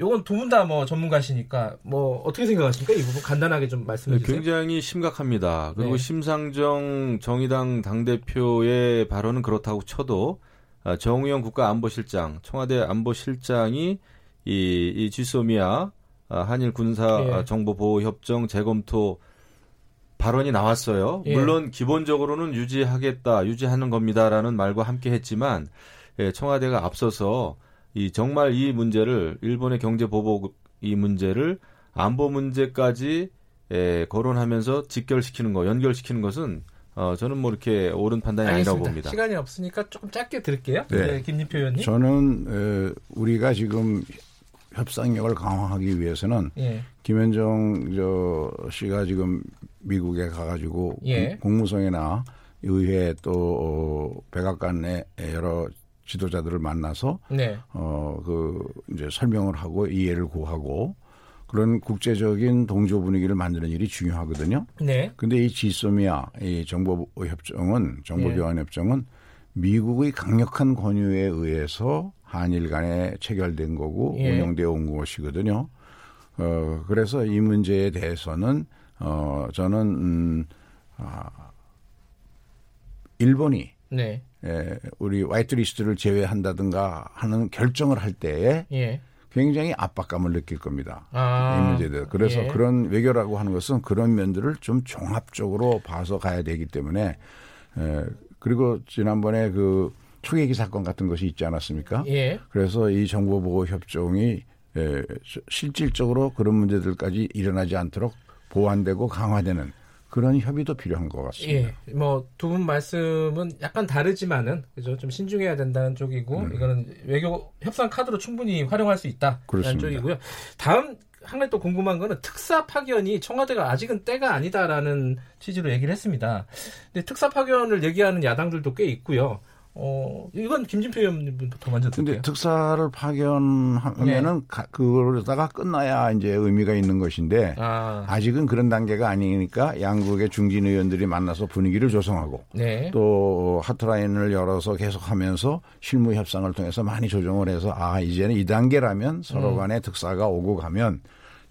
요건 두 분 다 뭐 전문가시니까 뭐 어떻게 생각하십니까? 이 부분 간단하게 좀 말씀해 주세요. 굉장히 심각합니다. 그리고 네. 심상정 정의당 당대표의 발언은 그렇다고 쳐도 아, 정우영 국가안보실장, 청와대 안보실장이 이, 이 지소미아 아, 한일 군사 네. 정보 보호 협정 재검토 발언이 나왔어요. 예. 물론 기본적으로는 유지하겠다, 유지하는 겁니다라는 말과 함께 했지만 예, 청와대가 앞서서 이 정말 이 문제를 일본의 경제 보복 이 문제를 안보 문제까지 예, 거론하면서 직결시키는 거, 연결시키는 것은 어, 저는 뭐 이렇게 옳은 판단이 알겠습니다. 아니라고 봅니다. 시간이 없으니까 조금 짧게 들을게요. 네. 네 김진표 의원님. 저는 에, 우리가 지금 협상력을 강화하기 위해서는 예. 김현정 저 씨가 지금 미국에 가가지고 예. 공무성이나 의회 또 어, 백악관의 여러 지도자들을 만나서 네. 어그 이제 설명을 하고 이해를 구하고 그런 국제적인 동조 분위기를 만드는 일이 중요하거든요. 네. 근데 이 지소미아 이 정보 협정은 정보 교환 협정은 미국의 강력한 권유에 의해서 한일 간에 체결된 거고 예. 운영되어 온 것이거든요. 어 그래서 이 문제에 대해서는 어 저는 음 아, 일본이 네. 예, 우리 화이트 리스트를 제외한다든가 하는 결정을 할 때에 예. 굉장히 압박감을 느낄 겁니다. 아, 이 문제에 대해서. 그래서 예. 그런 외교라고 하는 것은 그런 면들을 좀 종합적으로 봐서 가야 되기 때문에 에, 그리고 지난번에 그 초계기 사건 같은 것이 있지 않았습니까? 예. 그래서 이 정보보호 협정이 에, 실질적으로 그런 문제들까지 일어나지 않도록 보완되고 강화되는 그런 협의도 필요한 것 같습니다. 예, 뭐두 분 말씀은 약간 다르지만은 그죠 좀 신중해야 된다는 쪽이고 음. 이거는 외교 협상 카드로 충분히 활용할 수 있다는 그렇습니다. 쪽이고요. 다음 한 가지 또 궁금한 거는 특사 파견이 청와대가 아직은 때가 아니다라는 취지로 얘기를 했습니다. 근데 특사 파견을 얘기하는 야당들도 꽤 있고요. 어, 이건 김진표 의원님부터 먼저. 근데 특사를 파견하면은 네. 가, 그러다가 끝나야 이제 의미가 있는 것인데 아. 직은 그런 단계가 아니니까 양국의 중진 의원들이 만나서 분위기를 조성하고 네. 또 하트라인을 열어서 계속하면서 실무 협상을 통해서 많이 조정을 해서 아 이제는 이 단계라면 서로 음. 간에 음. 특사가 오고 가면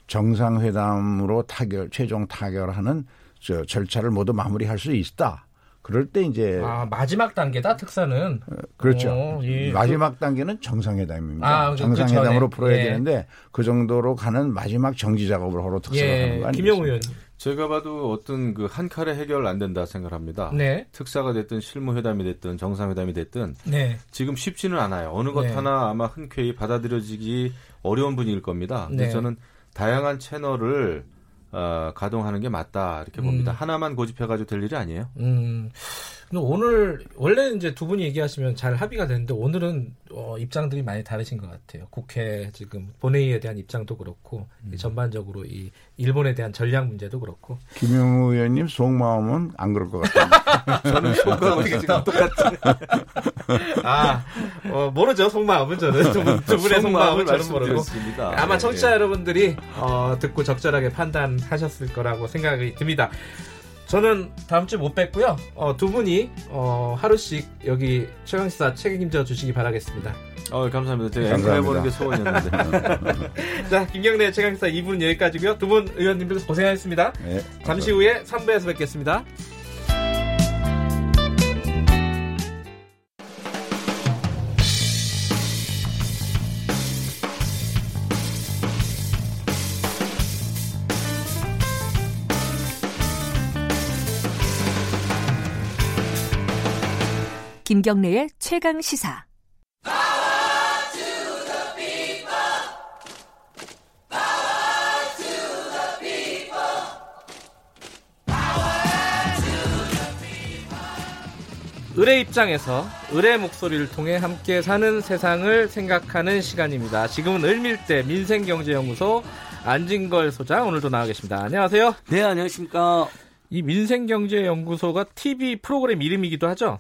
정상회담으로 타결 최종 타결하는 저 절차를 모두 마무리할 수 있다. 그럴 때 이제 아 마지막 단계다 특사는 어, 그렇죠. 오, 예. 마지막 단계는 정상회담입니다. 아, 그 정상회담으로 그 풀어야 예. 되는데 그 정도로 가는 마지막 정지 작업을 하러 특사가 예. 하는 거 아니겠습니까? 김영우 의원. 제가 봐도 어떤 그 한 칼에 해결 안 된다 생각합니다. 네. 특사가 됐든 실무회담이 됐든 정상회담이 됐든 네. 지금 쉽지는 않아요. 어느 것 네. 하나 아마 흔쾌히 받아들여지기 어려운 분위기일 겁니다. 네. 그래서 저는 다양한 채널을 어, 가동하는 게 맞다 이렇게 봅니다. 음. 하나만 고집해가지고 될 일이 아니에요. 음. 오늘 원래 이제 두 분이 얘기하시면 잘 합의가 되는데 오늘은 어, 입장들이 많이 다르신 것 같아요. 국회 지금 본회의에 대한 입장도 그렇고 음. 전반적으로 이 일본에 대한 전략 문제도 그렇고. 김영우 의원님 속마음은 안 그럴 것 같아요. 저는 속마음이 지금 똑같지. 아 어, 모르죠 속마음은 저는 두, 분, 두 분의 속마음을 저는 모르고 아마 네, 청취자 네. 여러분들이 어, 듣고 적절하게 판단하셨을 거라고 생각이 듭니다. 저는 다음 주 못 뵙고요. 어, 두 분이 어, 하루씩 여기 최강시사 책임져 주시기 바라겠습니다. 어, 감사합니다. 제가 앵커해보는 게 소원이었는데. 자, 김경래 최강시사 2부는 여기까지고요. 두 분 의원님들 고생하셨습니다. 네, 잠시 후에 3부에서 뵙겠습니다. 김경래의 최강 시사. 을의 입장에서 을의 목소리를 통해 함께 사는 세상을 생각하는 시간입니다. 지금은 을밀대 민생경제연구소 안진걸 소장 오늘도 나와 계십니다. 안녕하세요. 네, 안녕하십니까. 이 민생경제연구소가 TV 프로그램 이름이기도 하죠.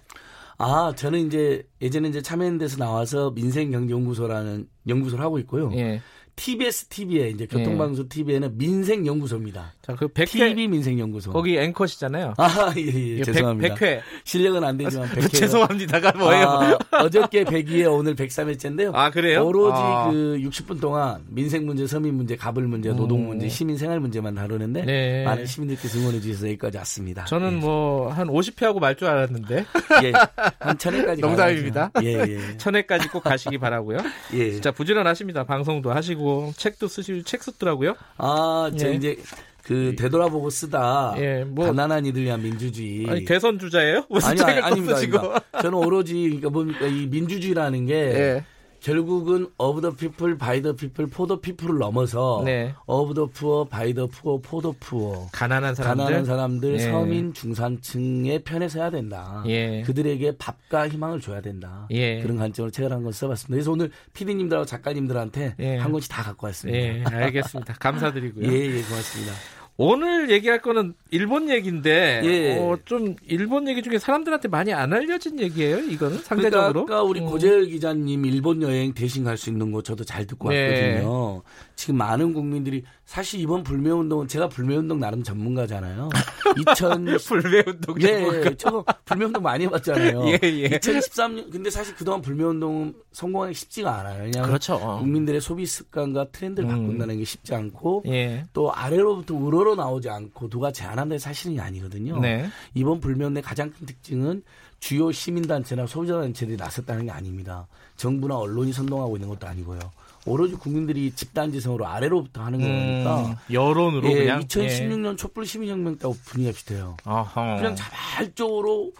아, 저는 이제 예전에 이제 참여연대에서 나와서 민생경제연구소라는 연구소를 하고 있고요. 예. TBS TV에 이제 교통방송 예. TV에는 민생 연구소입니다. 자, 그 100회 TV 민생 연구소. 거기 앵커시잖아요. 아, 예, 예. 예 죄송합니다. 100, 회 실력은 안 되지만 100회. 죄송합니다가 뭐예요? 아, 어저께 102회 오늘 103회째인데요. 아, 그래요? 오로지 아. 그 60분 동안 민생 문제, 서민 문제, 가불 문제, 노동 문제, 시민 생활 문제만 다루는데 네. 많은 시민들께서 응원해 주셔서 여기까지 왔습니다. 저는 예. 뭐한 50회 하고 말 줄 알았는데. 예. 한 천회까지 농담입니다. 예, 예. 천회까지 꼭 가시기 바라고요. 예. 진짜 부지런하십니다. 방송도 하시고 책도 쓰시고 책 썼더라고요. 아, 저 예. 이제 그 되돌아보고 쓰다 예, 뭐 가난한 이들 위한 민주주의. 아니 대선 주자예요? 아니, 아니 아닙니다. 아닙니다. 저는 오로지 그러니까 뭡니까 이 민주주의라는 게 예. 결국은 the people, by the people, for the people을 넘어서 네. the poor, by the poor, for the poor. 가난한 사람들, 가난한 사람들, 예. 서민, 중산층의 편에 서야 된다. 예. 그들에게 밥과 희망을 줘야 된다. 예. 그런 관점으로 책을 한 권 써봤습니다. 그래서 오늘 PD님들하고 작가님들한테 예. 한 권씩 다 갖고 왔습니다. 예, 알겠습니다. 감사드리고요. 예, 예, 고맙습니다. 오늘 얘기할 거는 일본 얘기인데 예. 어, 좀 일본 얘기 중에 사람들한테 많이 안 알려진 얘기예요. 이거는 상대적으로. 그러니까 아까 우리 음. 고재열 기자님 일본 여행 대신 갈 수 있는 거 저도 잘 듣고 네. 왔거든요. 지금 많은 국민들이 사실 이번 불매 운동은 제가 불매 운동 나름 전문가잖아요. 2000 불매 운동 예, 예, 저 불매 운동 많이 해봤잖아요. 예, 예. 2013년 근데 사실 그동안 불매 운동 성공하기 쉽지가 않아요. 왜냐하면 그렇죠. 국민들의 소비 습관과 트렌드를 음. 바꾼다는 게 쉽지 않고 예. 또 아래로부터 우러 러 나오지 않고 누가 제안한다는 사실이 아니거든요. 네. 이번 불매운동의 가장 큰 특징은 주요 시민단체나 소비자단체들이 나섰다는 게 아닙니다. 정부나 언론이 선동하고 있는 것도 아니고요. 오로지 국민들이 집단지성으로 아래로부터 하는 거니까 음, 여론으로 예, 그냥 2016년 예. 촛불 시민혁명 때하고 분위기가 비슷해요. 아하. 그냥 자발적으로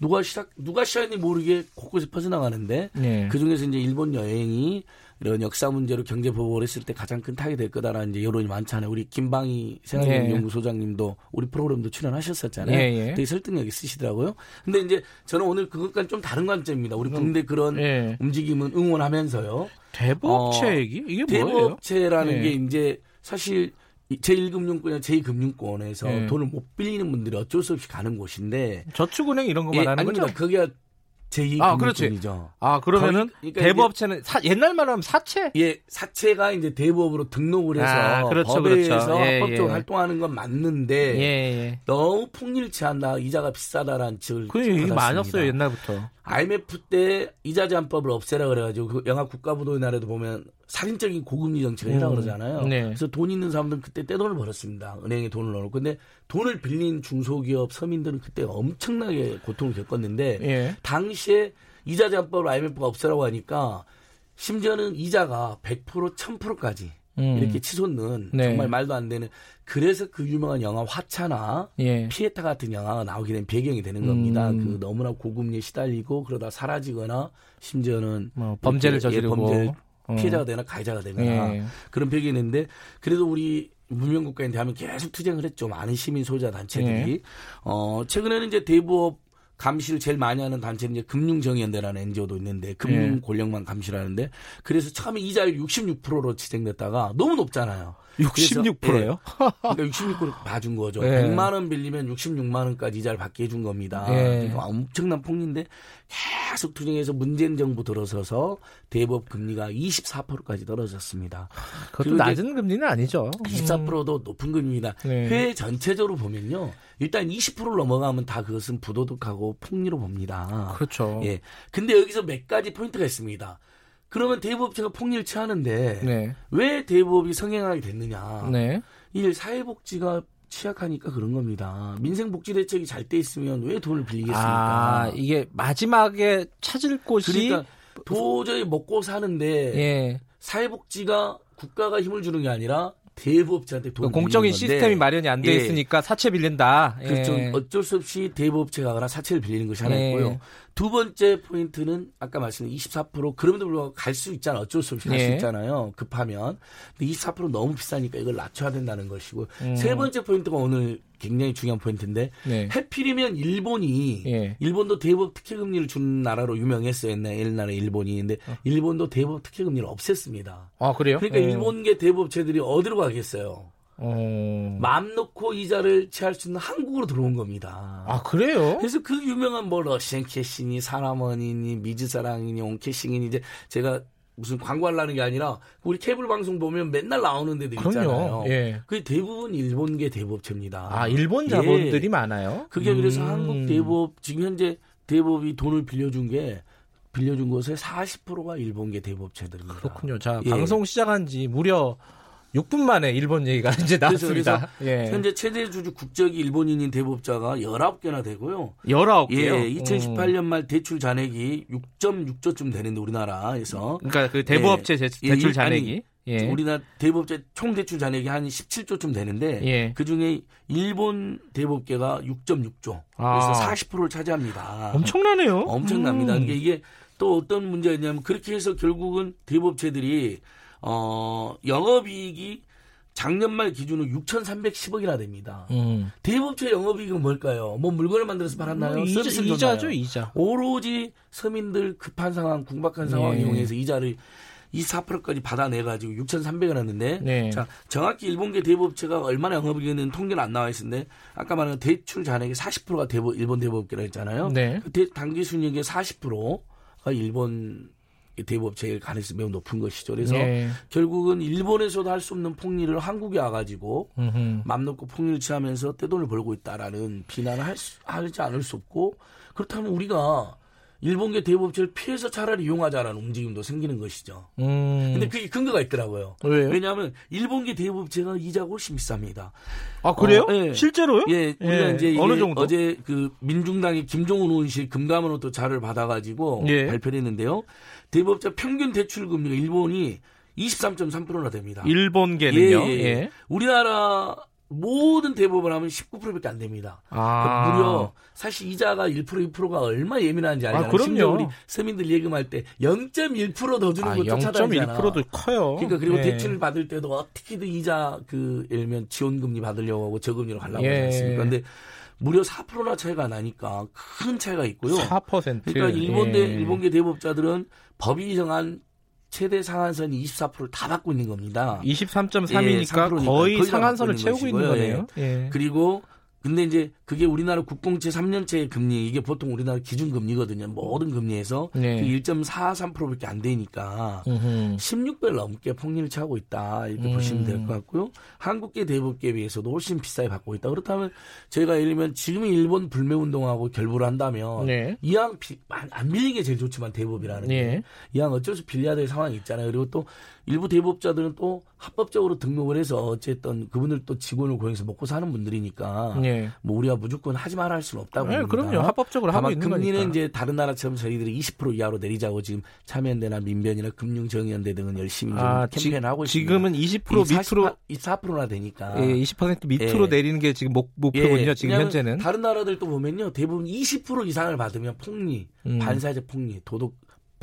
누가 시작 누가 시작했는지 모르게 곳곳에 퍼져나가는데 예. 그 중에서 이제 일본 여행이 이런 역사 문제로 경제 보복을 했을 때 가장 큰 타격이 될 거다라는 이제 여론이 많잖아요. 우리 김방희 생활 연구소장님도 예. 우리 프로그램도 출연하셨었잖아요. 예, 예. 되게 설득력 있으시더라고요. 근데 이제 저는 오늘 그것과는 좀 다른 관점입니다. 우리 국내 그런 예. 움직임은 응원하면서요. 대부업체 어, 얘기? 이게 뭐예요? 대부업체라는 예. 게 이제 사실 제1금융권이나 제2금융권에서 예. 돈을 못 빌리는 분들이 어쩔 수 없이 가는 곳인데 저축은행 이런 거 말하는 예, 거죠? 그게 제2 아, 금융권이죠. 아, 그러면은 그러니까 대부업체는 사, 옛날 말로 하면 사채? 예, 사채가 이제 대부업으로 등록을 해서 아, 그렇죠, 법에서 그렇죠. 예, 합법적으로 예. 활동하는 건 맞는데 예, 예. 너무 폭일치한다, 이자가 비싸다라는 측을 그 얘기 많았어요 옛날부터. IMF 때 이자 제한법을 없애라 그래가지고 그 영화 국가부도의 날에도 보면 살인적인 고금리 정책을 해라 음. 그러잖아요. 네. 그래서 돈 있는 사람들은 그때 떼돈을 벌었습니다. 은행에 돈을 넣어놓고. 근데 돈을 빌린 중소기업 서민들은 그때 엄청나게 고통을 겪었는데 예. 당시에 이자 제한법을 IMF가 없애라고 하니까 심지어는 이자가 100% 1000%까지 음. 이렇게 치솟는 네. 정말 말도 안 되는 그래서 그 유명한 영화 화차나 예. 피에타 같은 영화가 나오게 된 배경이 되는 겁니다. 음. 그 너무나 고금리에 시달리고 그러다 사라지거나 심지어는 뭐 범죄를 저지르고 범죄 어. 피해자가 되나 가해자가 되거나 예. 그런 배경이 있는데 그래도 우리 문명국가인데 하면 계속 투쟁을 했죠. 많은 시민 소자 단체들이. 예. 어, 최근에는 이제 대부업 감시를 제일 많이 하는 단체는 이제 금융정의연대라는 NGO도 있는데 금융 예. 권력만 감시를 하는데 그래서 처음에 이자율 66%로 지정됐다가 너무 높잖아요. 66%요? 예, 그러니까 66% 봐준 거죠. 예. 100만 원 빌리면 66만 원까지 이자를 받게 해준 겁니다. 예. 그러니까 엄청난 폭리인데 계속 투쟁해서 문재인 정부 들어서서 대법 금리가 24%까지 떨어졌습니다. 그것도 낮은 금리는 아니죠. 24%도 높은 금리입니다. 네. 회 전체적으로 보면요. 일단 20%를 넘어가면 다 그것은 부도덕하고 폭리로 봅니다. 그렇죠. 예. 근데 여기서 몇 가지 포인트가 있습니다. 그러면 대부업체가 폭리를 취하는데 네. 왜 대부업이 성행하게 됐느냐? 네. 일 사회복지가 취약하니까 그런 겁니다. 민생복지 대책이 잘 돼 있으면 왜 돈을 빌리겠습니까? 아, 이게 마지막에 찾을 곳이 그러니까 도저히 먹고 사는데 예. 사회복지가 국가가 힘을 주는 게 아니라 대부업체한테 돈 그러니까 공적인 시스템이 마련이 안돼 예. 있으니까 사채 빌린다. 그렇죠. 예. 어쩔 수 없이 대부업체가 가거나 사채를 빌리는 것이 하나 예. 있고요. 두 번째 포인트는 아까 말씀드린 24% 그럼에도 불구하고 갈 수 있잖아. 어쩔 수 없이 갈수 예. 있잖아요. 급하면. 근데 24% 너무 비싸니까 이걸 낮춰야 된다는 것이고 음. 세 번째 포인트가 오늘 굉장히 중요한 포인트인데 네. 해필이면 일본이 예. 일본도 대부업 특혜 금리를 준 나라로 유명했어요. 옛날 옛날에 일본이 근데 어. 일본도 대부업 특혜 금리를 없앴습니다. 아 그래요? 그러니까 어. 일본계 대부업체들이 어디로 가겠어요? 어... 마음 놓고 이자를 취할 수 있는 한국으로 들어온 겁니다. 아 그래요? 그래서 그 유명한 뭐 러시안 캐시니 사람원이니 미즈사랑이니 온캐싱이니 이제 제가 무슨 광고하려는 게 아니라 우리 케이블 방송 보면 맨날 나오는 데들 있잖아요. 예. 그 대부분 일본계 대법체입니다. 아 일본 자본들이 예. 많아요. 그게 음. 그래서 한국 대법 지금 현재 대법이 돈을 빌려준 게 빌려준 곳의 40%가 일본계 대법체들입니다. 그렇군요. 자 예. 방송 시작한 지 무려 6분 만에 일본 얘기가 이제 나왔습니다. 예. 현재 최대 주주 국적이 일본인인 대법자가 19개나 되고요. 19개요? 예, 2018년 말 대출 잔액이 6.6조쯤 되는데 우리나라에서 그러니까 그 대부업체 예. 대출 잔액이 예. 우리나라 대법제 총 대출 잔액이 한 17조쯤 되는데 예. 그 중에 일본 대법계가 6.6조. 아. 그래서 40%를 차지합니다. 엄청나네요. 엄청납니다. 음. 이게 또 어떤 문제냐면 그렇게 해서 결국은 대법체들이 어 영업이익이 작년 말 기준으로 6,310억이나 됩니다. 음. 대법체 영업이익은 뭘까요? 뭐 물건을 만들어서 팔았나요? 뭐 이자, 이자죠, 이자. 오로지 서민들 급한 상황, 궁박한 상황 네. 이용해서 이자를 24%까지 받아내가지고 6,300원 했는데 네. 자 정확히 일본계 대법체가 얼마나 영업이익은 통계는 안 나와 있는데 아까 말한 대출 잔액의 40%가 대법 일본 대법계라 했잖아요. 네. 그 단기 순이익의 40%가 일본 대법체일 가능성이 매우 높은 것이죠. 그래서 네. 결국은 일본에서도 할 수 없는 폭리를 한국에 와가지고 음흠. 맘 놓고 폭리를 취하면서 떼돈을 벌고 있다라는 비난을 할 수, 하지 않을 수 없고 그렇다면 우리가 일본계 대법제를 피해서 차라리 이용하자라는 움직임도 생기는 것이죠. 음. 근데 그게 근거가 있더라고요. 왜요? 왜냐하면 일본계 대법제가 이자가 훨씬 비쌉니다. 아 그래요? 어, 예. 실제로요? 예, 우리가 예. 이제 어느 정도? 어제 그 민중당의 김종훈 의원실 금감원으로 자료를 받아가지고 예. 발표를 했는데요. 대법자 평균 대출 금리가 일본이 23.3%나 됩니다. 일본계는요? 예, 예. 예. 우리나라 모든 대법원 하면 19%밖에 안 됩니다. 아. 그러니까 무려 사실 이자가 1% 2%가 얼마 예민한지 알잖아요. 아, 그럼요. 우리 서민들 예금할 때 0.1%더 주는 아, 것도 차단이잖아. 0.1%도 커요. 그러니까 그리고 네. 대출을 받을 때도 어떻게든 이자 그 예를 들면 지원금리 받으려고 하고 저금리로 가려고 예. 하지 않습니까? 근데 무려 4%나 차이가 나니까 큰 차이가 있고요. 4%. 그러니까 일본 대 예. 일본계 대법자들은 법이 정한 최대 상한선이 24%를 다 받고 있는 겁니다. 23.3이니까 예, 거의, 거의 상한선을 채우고 있는 거네요. 예. 예. 그리고 근데 이제 그게 우리나라 국공채 3년채 금리 이게 보통 우리나라 기준 금리거든요. 모든 금리에서 네. 1.43%밖에 안 되니까 음흠. 16배 넘게 폭리를 차고 있다 이렇게 음. 보시면 될 것 같고요. 한국계 대법계에 비해서도 훨씬 비싸게 받고 있다. 그렇다면 저희가 예를 들면 지금 일본 불매 운동하고 결부를 한다면 네. 이왕 안 밀리는 게 제일 좋지만 대법이라는 네. 게 이왕 어쩔 수 빌려야 될 상황이 있잖아요. 그리고 또 일부 대법자들은 또 합법적으로 등록을 해서 어쨌든 그분들 또 직원을 고용해서 먹고 사는 분들이니까 네. 뭐 우리가 무조건 하지 마라 할 수는 없다고 네, 봅니다. 그럼요. 합법적으로 하고 있는 금리는 거니까. 이제 다른 나라처럼 저희들이 20% 이하로 내리자고 지금 참여연대나 민변이나 금융정의연대 등은 열심히 아, 캠페인하고 있습니다. 지금은 20% 밑으로 24%나 되니까 예, 20% 밑으로 예. 내리는 게 지금 목, 목표군요. 예, 지금 현재는 다른 나라들도 보면요 대부분 20% 이상을 받으면 폭리, 음. 반사회적 폭리, 도덕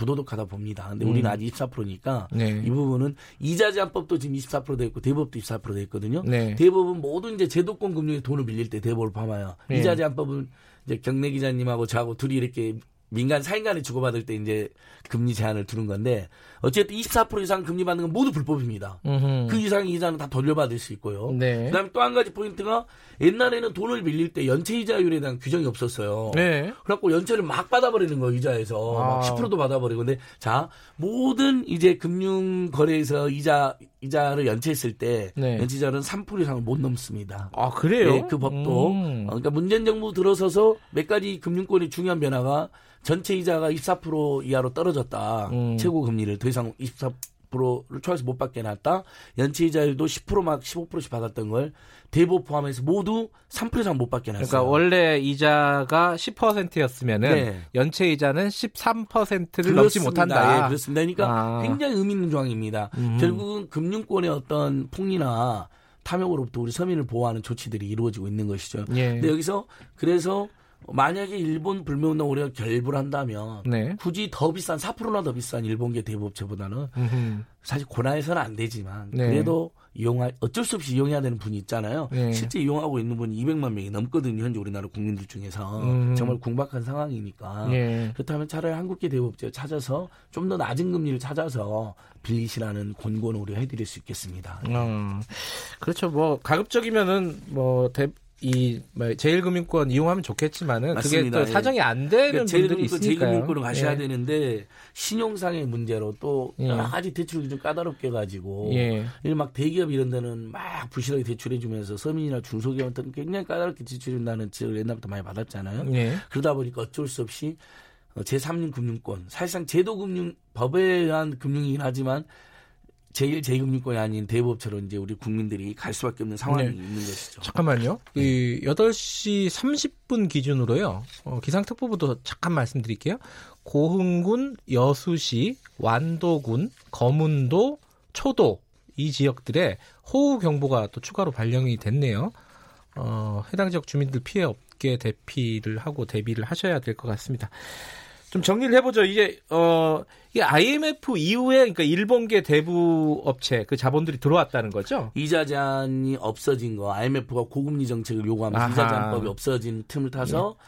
부도덕하다 봅니다. 근데 우리는 음. 아직 24%니까 네. 이 부분은 이자 제한법도 지금 24%돼 있고 대법도 24%돼 있거든요. 네. 대법은 모든 이제 제도권 금융에 돈을 빌릴 때 대법을 봐봐요. 네. 이자 제한법은 이제 경례 기자님하고 저하고 둘이 이렇게 민간 사인 간에 주고받을 때 이제 금리 제한을 두는 건데 어쨌든 24% 이상 금리 받는 건 모두 불법입니다. 음흠. 그 이상 이자는 다 돌려받을 수 있고요. 네. 그다음에 또 한 가지 포인트가 옛날에는 돈을 빌릴 때 연체 이자율에 대한 규정이 없었어요. 네. 그래갖고 연체를 막 받아버리는 거예요 이자에서 아. 막 10%도 받아버리고 근데 자 모든 이제 금융 거래에서 이자 이자를 연체했을 때 네. 연체자는 3% 이상을 못 넘습니다. 아 그래요? 네, 그 법도 음. 어, 그러니까 문재인 정부 들어서서 몇 가지 금융권의 중요한 변화가 전체 이자가 24% 이하로 떨어졌다. 음. 최고 금리를 더 이상 24% 를 초과해서 못 받게 해놨다. 연체 이자율도 10%막 15%씩 받았던 걸 대보 포함해서 모두 3% 이상 못 받게 해놨어요. 그러니까 원래 이자가 10%였으면은 네. 연체 이자는 13%를 넘지 못한다. 예, 그렇습니다. 그러니까 아. 굉장히 의미 있는 조항입니다. 음. 결국은 금융권의 어떤 폭리나 탐욕으로부터 우리 서민을 보호하는 조치들이 이루어지고 있는 것이죠. 예. 근데 여기서 그래서 만약에 일본 불매운동 우리가 결부를 한다면 네. 굳이 더 비싼 4%나 더 비싼 일본계 대법제보다는 음흠. 사실 고나해서는 안 되지만 네. 그래도 이용할 어쩔 수 없이 이용해야 되는 분이 있잖아요. 네. 실제 이용하고 있는 분이 200만 명이 넘거든요. 현재 우리나라 국민들 중에서 음. 정말 궁박한 상황이니까 네. 그렇다면 차라리 한국계 대법제 찾아서 좀 더 낮은 금리를 찾아서 빌리시라는 권고는 우리가 해드릴 수 있겠습니다. 음. 그렇죠. 뭐 가급적이면은 뭐 대, 이뭐 제일금융권 이용하면 좋겠지만은 맞습니다. 그게 또 사정이 안 되는 그러니까 분들이 있으니까요. 제일금융권을 가셔야 예. 되는데 신용상의 문제로 또 예. 여러 가지 대출을 좀 까다롭게 가지고 예. 막 대기업 이런 데는 막 부실하게 대출해 주면서 서민이나 중소기업한테는 굉장히 까다롭게 대출해 준다는 지적을 옛날부터 많이 받았잖아요. 예. 그러다 보니까 어쩔 수 없이 제3인 금융권 사실상 제도금융 법에 의한 금융이긴 하지만 제일 제2금융권이 아닌 대법처럼 이제 우리 국민들이 갈 수밖에 없는 상황이 네. 있는 것이죠. 잠깐만요. 네. 이 8시 30분 기준으로요. 어, 기상특보부도 잠깐 말씀드릴게요. 고흥군, 여수시, 완도군, 거문도, 초도 이 지역들에 호우 경보가 또 추가로 발령이 됐네요. 어, 해당 지역 주민들 피해 없게 대피를 하고 대비를 하셔야 될 것 같습니다. 좀 정리를 해보죠. 이게 어 이게 IMF 이후에 그러니까 일본계 대부 업체 그 자본들이 들어왔다는 거죠. 이자 제한이 없어진 거 IMF가 고금리 정책을 요구하면서 아하. 이자 제한법이 없어진 틈을 타서 네.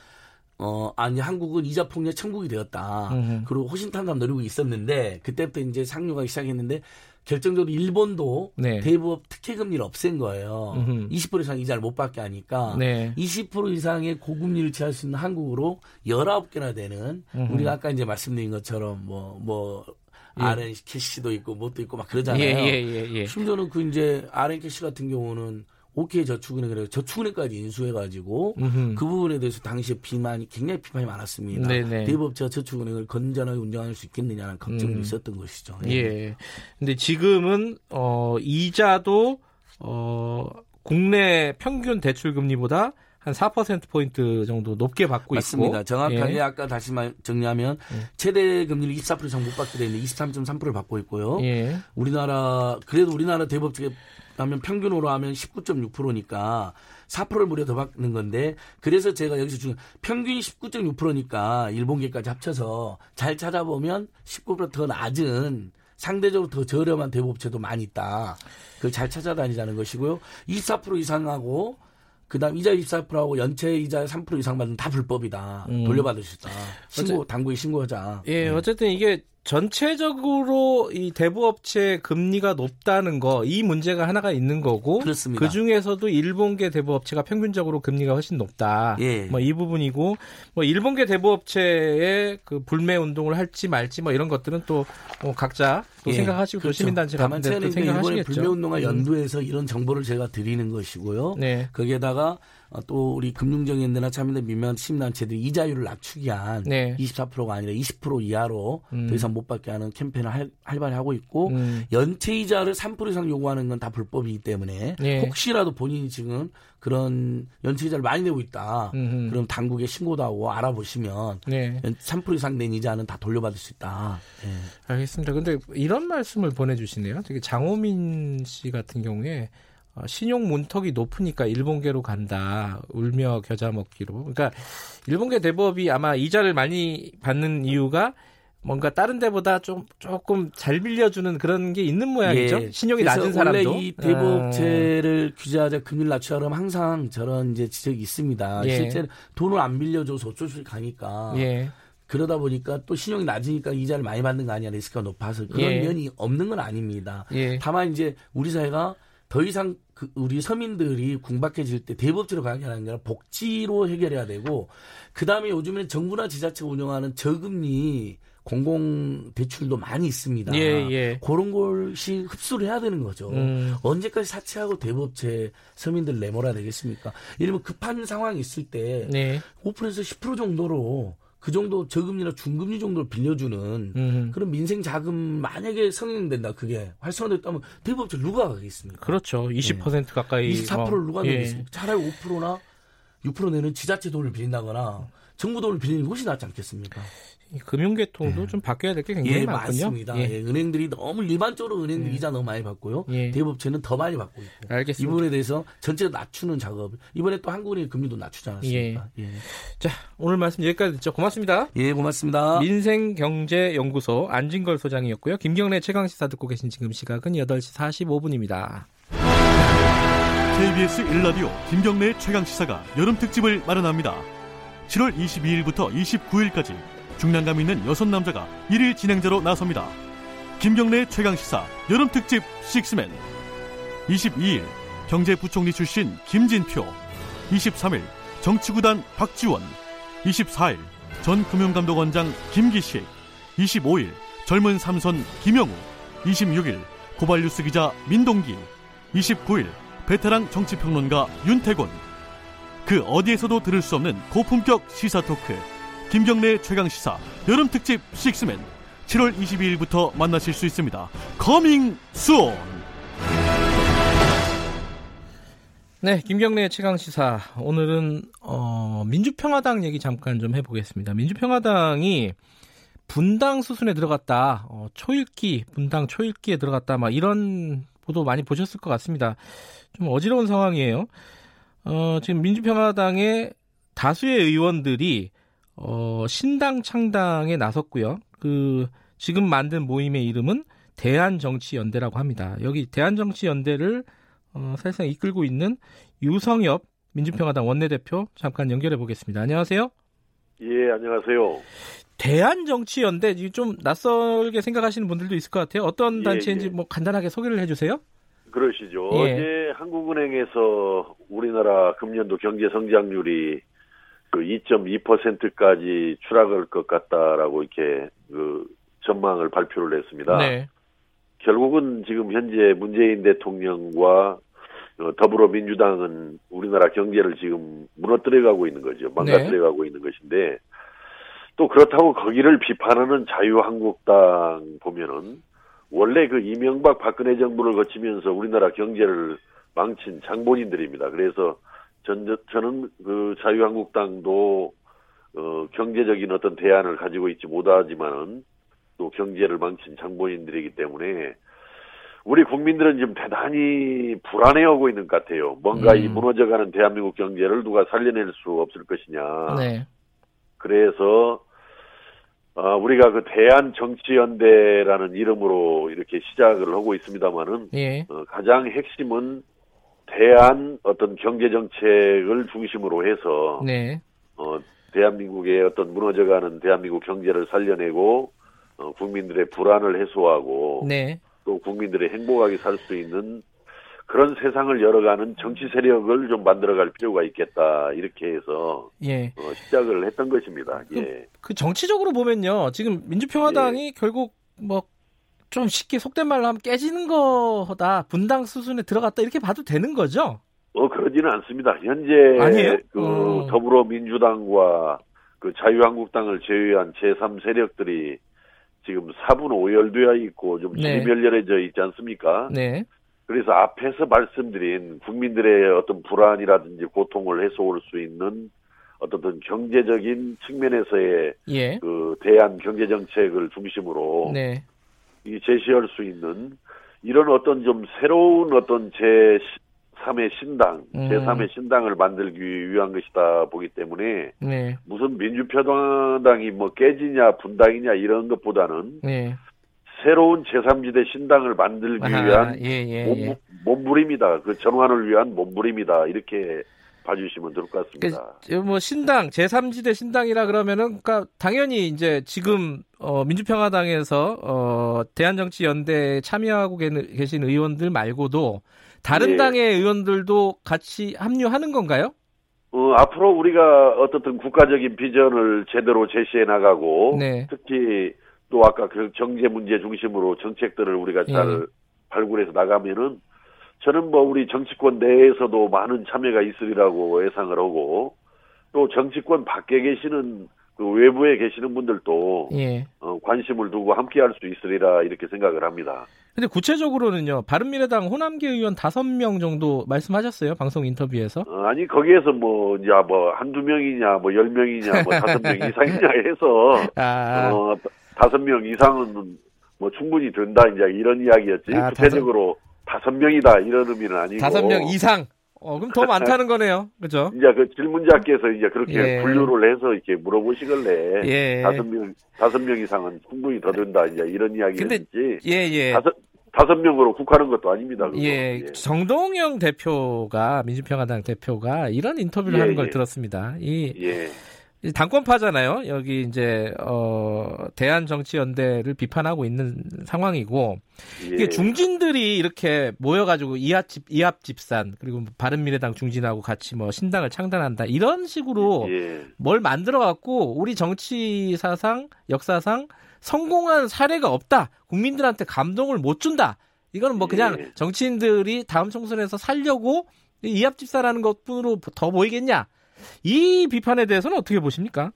어 아니 한국은 이자 폭력 천국이 되었다. 음흠. 그리고 호신탄담 노리고 있었는데 그때부터 이제 상류가 시작했는데 결정적으로 일본도 네. 대부업 특혜 금리를 없앤 거예요. 음흠. 20% 이상 이자를 못 받게 하니까 네. 20% 이상의 고금리를 취할 수 있는 한국으로 19개나 되는 음흠. 우리가 아까 이제 말씀드린 것처럼 뭐뭐 뭐 예. 러시앤캐시도 있고 뭣도 있고 막 그러잖아요. 예, 예, 예, 예. 심지어는 그 이제 러시앤캐시 같은 경우는 오케이 저축은행을 저축은행까지 인수해가지고 음흠. 그 부분에 대해서 당시에 비만이 굉장히 비판이 많았습니다. 네네. 대부업자 저축은행을 건전하게 운영할 수 있겠느냐는 걱정이 음. 있었던 것이죠. 예. 예. 근데 지금은 어 이자도 어 국내 평균 대출 금리보다 한 4%포인트 정도 높게 받고 맞습니다. 있고. 정확하게 예. 아까 다시 말 정리하면 예. 최대 금리를 24% 이상 못 받게 되는데 23.3%를 받고 있고요. 예. 우리나라 그래도 우리나라 대법 측에 그러면 평균으로 하면 19.6%니까 4%를 무려 더 받는 건데 그래서 제가 여기서 지금 평균이 19.6%니까 일본계까지 합쳐서 잘 찾아보면 19%더 낮은 상대적으로 더 저렴한 대부업체도 많이 있다. 그걸 잘 찾아다니자는 것이고요. 24% 이상하고 그다음 이자 24%하고 연체 이자 3% 이상 받는 다 불법이다. 음. 돌려받을 수 있다. 신고 당국에 신고하자. 예, 어쨌든 이게 전체적으로 이 대부업체 금리가 높다는 거 이 문제가 하나가 있는 거고 그렇습니다. 그 중에서도 일본계 대부업체가 평균적으로 금리가 훨씬 높다. 예. 뭐이 부분이고 뭐 일본계 대부업체의 그 불매 운동을 할지 말지 뭐 이런 것들은 또 뭐 각자 또 예. 생각하시고 그렇죠. 시민단체 다만 또 생각하시겠죠. 불매 운동과 음. 연두해서 음. 이런 정보를 제가 드리는 것이고요. 네. 거기에다가 어, 또 우리 금융정연대나 참여대 민간 시민단체들이 이자율을 낮추기 위한 네. 24%가 아니라 20% 이하로 음. 더 이상 못 받게 하는 캠페인을 할, 활발히 하고 있고 음. 연체 이자를 3% 이상 요구하는 건 다 불법이기 때문에 네. 혹시라도 본인이 지금 그런 연체 이자를 많이 내고 있다. 음흠. 그럼 당국에 신고도 하고 알아보시면 네. 3% 이상 낸 이자는 다 돌려받을 수 있다. 네. 알겠습니다. 근데 이런 말씀을 보내주시네요. 되게 장호민 씨 같은 경우에 어, 신용 문턱이 높으니까 일본계로 간다. 울며 겨자 먹기로. 그러니까 일본계 대법이 아마 이자를 많이 받는 이유가 뭔가 다른 데보다 좀 조금 잘 빌려주는 그런 게 있는 모양이죠. 예. 신용이 낮은 사람도. 원래 이 대법제를 어. 규제하자 금리를 낮추자 그러면 항상 저런 이제 지적이 있습니다. 예. 실제 돈을 안 빌려줘서 어쩔 수 없이 가니까. 예. 그러다 보니까 또 신용이 낮으니까 이자를 많이 받는 거 아니야 리스크가 높아서 그런 예. 면이 없는 건 아닙니다. 예. 다만 이제 우리 사회가 더 이상 그 우리 서민들이 궁박해질 때 대법제로 가게 하는 게 아니라 복지로 해결해야 되고 그 다음에 요즘에 정부나 지자체가 운영하는 저금리 공공 대출도 많이 있습니다. 예, 예. 그런 것이 흡수를 해야 되는 거죠. 음. 언제까지 사채하고 대법제 서민들 내몰아야 되겠습니까? 예를 들면 급한 상황이 있을 때 네. 5%에서 10% 정도로 그 정도 저금리나 중금리 정도를 빌려주는 음. 그런 민생 자금 만약에 성행된다 그게 활성화됐다면 대법적 누가 가겠습니까? 그렇죠. 20% 네. 가까이 24%를 어. 누가 예. 내겠습니까? 차라리 5%나 6% 내는 지자체 돈을 빌린다거나 정부 돈을 빌리는 것이 낫지 않겠습니까? 금융계통도 네. 좀 바뀌어야 될 게 굉장히 예, 많군요. 맞습니다. 예. 예. 은행들이 너무 일반적으로 은행들 예. 이자 너무 많이 받고요. 예. 대법체는 더 많이 받고 있고. 알겠습니다. 이 부분에 대해서 전체 낮추는 작업. 이번에 또 한국은행 금리도 낮추지 않았습니까? 예. 예. 자, 오늘 말씀 여기까지 듣죠. 고맙습니다. 예, 고맙습니다. 민생경제연구소 안진걸 소장이었고요. 김경래 최강시사 듣고 계신 지금 시각은 8시 45분입니다. KBS 1라디오 김경래 최강시사가 여름 특집을 마련합니다. 7월 22일부터 29일까지 중량감 있는 여섯 남자가 1일 진행자로 나섭니다. 김경래 최강시사 여름특집 식스맨. 22일 경제부총리 출신 김진표. 23일 정치구단 박지원. 24일 전 금융감독원장 김기식. 25일 젊은 삼선 김영우. 26일 고발뉴스 기자 민동기. 29일 베테랑 정치평론가 윤태곤. 그 어디에서도 들을 수 없는 고품격 시사 토크 김경래 최강 시사 여름 특집 식스맨 7월 22일부터 만나실 수 있습니다. Coming soon. 네, 김경래 최강 시사 오늘은 어, 민주평화당 얘기 잠깐 좀 해보겠습니다. 민주평화당이 분당 수순에 들어갔다, 어, 초읽기 분당 초읽기에 들어갔다, 막 이런 보도 많이 보셨을 것 같습니다. 좀 어지러운 상황이에요. 어, 지금 민주평화당의 다수의 의원들이 어, 신당 창당에 나섰고요. 그 지금 만든 모임의 이름은 대한정치연대라고 합니다. 여기 대한정치연대를 어, 사실상 이끌고 있는 유성엽 민주평화당 원내대표 잠깐 연결해 보겠습니다. 안녕하세요. 예, 안녕하세요. 대한정치연대 좀 낯설게 생각하시는 분들도 있을 것 같아요. 어떤 예, 단체인지 예. 뭐 간단하게 소개를 해주세요. 그러시죠. 예. 어제 한국은행에서 우리나라 금년도 경제 성장률이 그 2.2%까지 추락할 것 같다라고 이렇게 그 전망을 발표를 했습니다. 네. 결국은 지금 현재 문재인 대통령과 어, 더불어민주당은 우리나라 경제를 지금 무너뜨려가고 있는 거죠. 망가뜨려가고 네. 있는 것인데 또 그렇다고 거기를 비판하는 자유한국당 보면은 원래 그 이명박 박근혜 정부를 거치면서 우리나라 경제를 망친 장본인들입니다. 그래서 전, 저는 그 자유한국당도 어, 경제적인 어떤 대안을 가지고 있지 못하지만은 또 경제를 망친 장본인들이기 때문에 우리 국민들은 지금 대단히 불안해하고 있는 것 같아요. 뭔가 음. 이 무너져가는 대한민국 경제를 누가 살려낼 수 없을 것이냐. 네. 그래서 어, 우리가 그 대한 정치연대라는 이름으로 이렇게 시작을 하고 있습니다만은 예. 어, 가장 핵심은 대한 어떤 경제 정책을 중심으로 해서 네. 어, 대한민국의 어떤 무너져가는 대한민국 경제를 살려내고 어, 국민들의 불안을 해소하고 네. 또 국민들의 행복하게 살 수 있는 그런 세상을 열어가는 정치 세력을 좀 만들어갈 필요가 있겠다 이렇게 해서 예. 어, 시작을 했던 것입니다. 그, 예. 그 정치적으로 보면요, 지금 민주평화당이 예. 결국 뭐 좀 쉽게 속된 말로 하면 깨지는 거다 분당 수순에 들어갔다 이렇게 봐도 되는 거죠? 어 그러지는 않습니다. 현재 아니에요? 그 어. 더불어민주당과 그 자유한국당을 제외한 제3 세력들이 지금 4분 오열되어 있고 좀 지멸렬해져 네. 있지 않습니까? 네. 그래서 앞에서 말씀드린 국민들의 어떤 불안이라든지 고통을 해소할 수 있는 어떤 경제적인 측면에서의 예. 그 대한 경제 정책을 중심으로 네. 이 제시할 수 있는 이런 어떤 좀 새로운 어떤 제 3의 신당, 음. 제3의 신당을 만들기 위한 것이다 보기 때문에 네. 무슨 민주평화당이 뭐 깨지냐 분당이냐 이런 것보다는 네. 새로운 제3지대 신당을 만들기 아하, 위한 예, 예, 예. 몸, 부림이다 그 전환을 위한 몸부림이다. 이렇게 봐주시면 될것 같습니다. 그, 뭐 신당 제3지대 신당이라 그러면은 그러니까 당연히 이제 지금 어, 민주평화당에서 어, 대한정치연대에 참여하고 계신 의원들 말고도 다른 예. 당의 의원들도 같이 합류하는 건가요? 어, 앞으로 우리가 어떻든 국가적인 비전을 제대로 제시해 나가고 네. 특히 또 아까 그 경제 문제 중심으로 정책들을 우리가 잘 예. 발굴해서 나가면은 저는 뭐 우리 정치권 내에서도 많은 참여가 있으리라고 예상을 하고 또 정치권 밖에 계시는 그 외부에 계시는 분들도 예. 어, 관심을 두고 함께 할 수 있으리라 이렇게 생각을 합니다. 근데 구체적으로는요, 바른미래당 호남계 의원 다섯 명 정도 말씀하셨어요 방송 인터뷰에서? 어, 아니 거기에서 뭐 이제 뭐 한두 명이냐, 뭐 열 명이냐, 뭐 다섯 명 이상이냐 해서 아. 어, 다섯 명 이상은 뭐 충분히 된다 이제 이런 이야기였지 아, 구체적으로 다섯 명이다 이런 의미는 아니고 다섯 명 이상. 어, 그럼 더 많다는 거네요. 그죠? 이제 그 질문자께서 이제 그렇게 예. 분류를 해서 이렇게 물어보시길래 예. 다섯 명 다섯 명 이상은 충분히 더 된다 이제 이런 이야기였지. 예, 예. 다섯 다섯 명으로 국하는 것도 아닙니다. 그거. 예, 예. 정동영 대표가 민주평화당 대표가 이런 인터뷰를 예, 하는 걸 예. 들었습니다. 이 예. 당권파잖아요. 여기 이제 어 대한 정치 연대를 비판하고 있는 상황이고 예. 이게 중진들이 이렇게 모여가지고 이합집 이합집산 그리고 바른미래당 중진하고 같이 뭐 신당을 창단한다 이런 식으로 예. 뭘 만들어갖고 우리 정치 사상 역사상 성공한 사례가 없다. 국민들한테 감동을 못 준다. 이거는 뭐 그냥 예. 정치인들이 다음 총선에서 살려고 이합집사라는 것뿐으로 더 보이겠냐? 이 비판에 대해서는 어떻게 보십니까?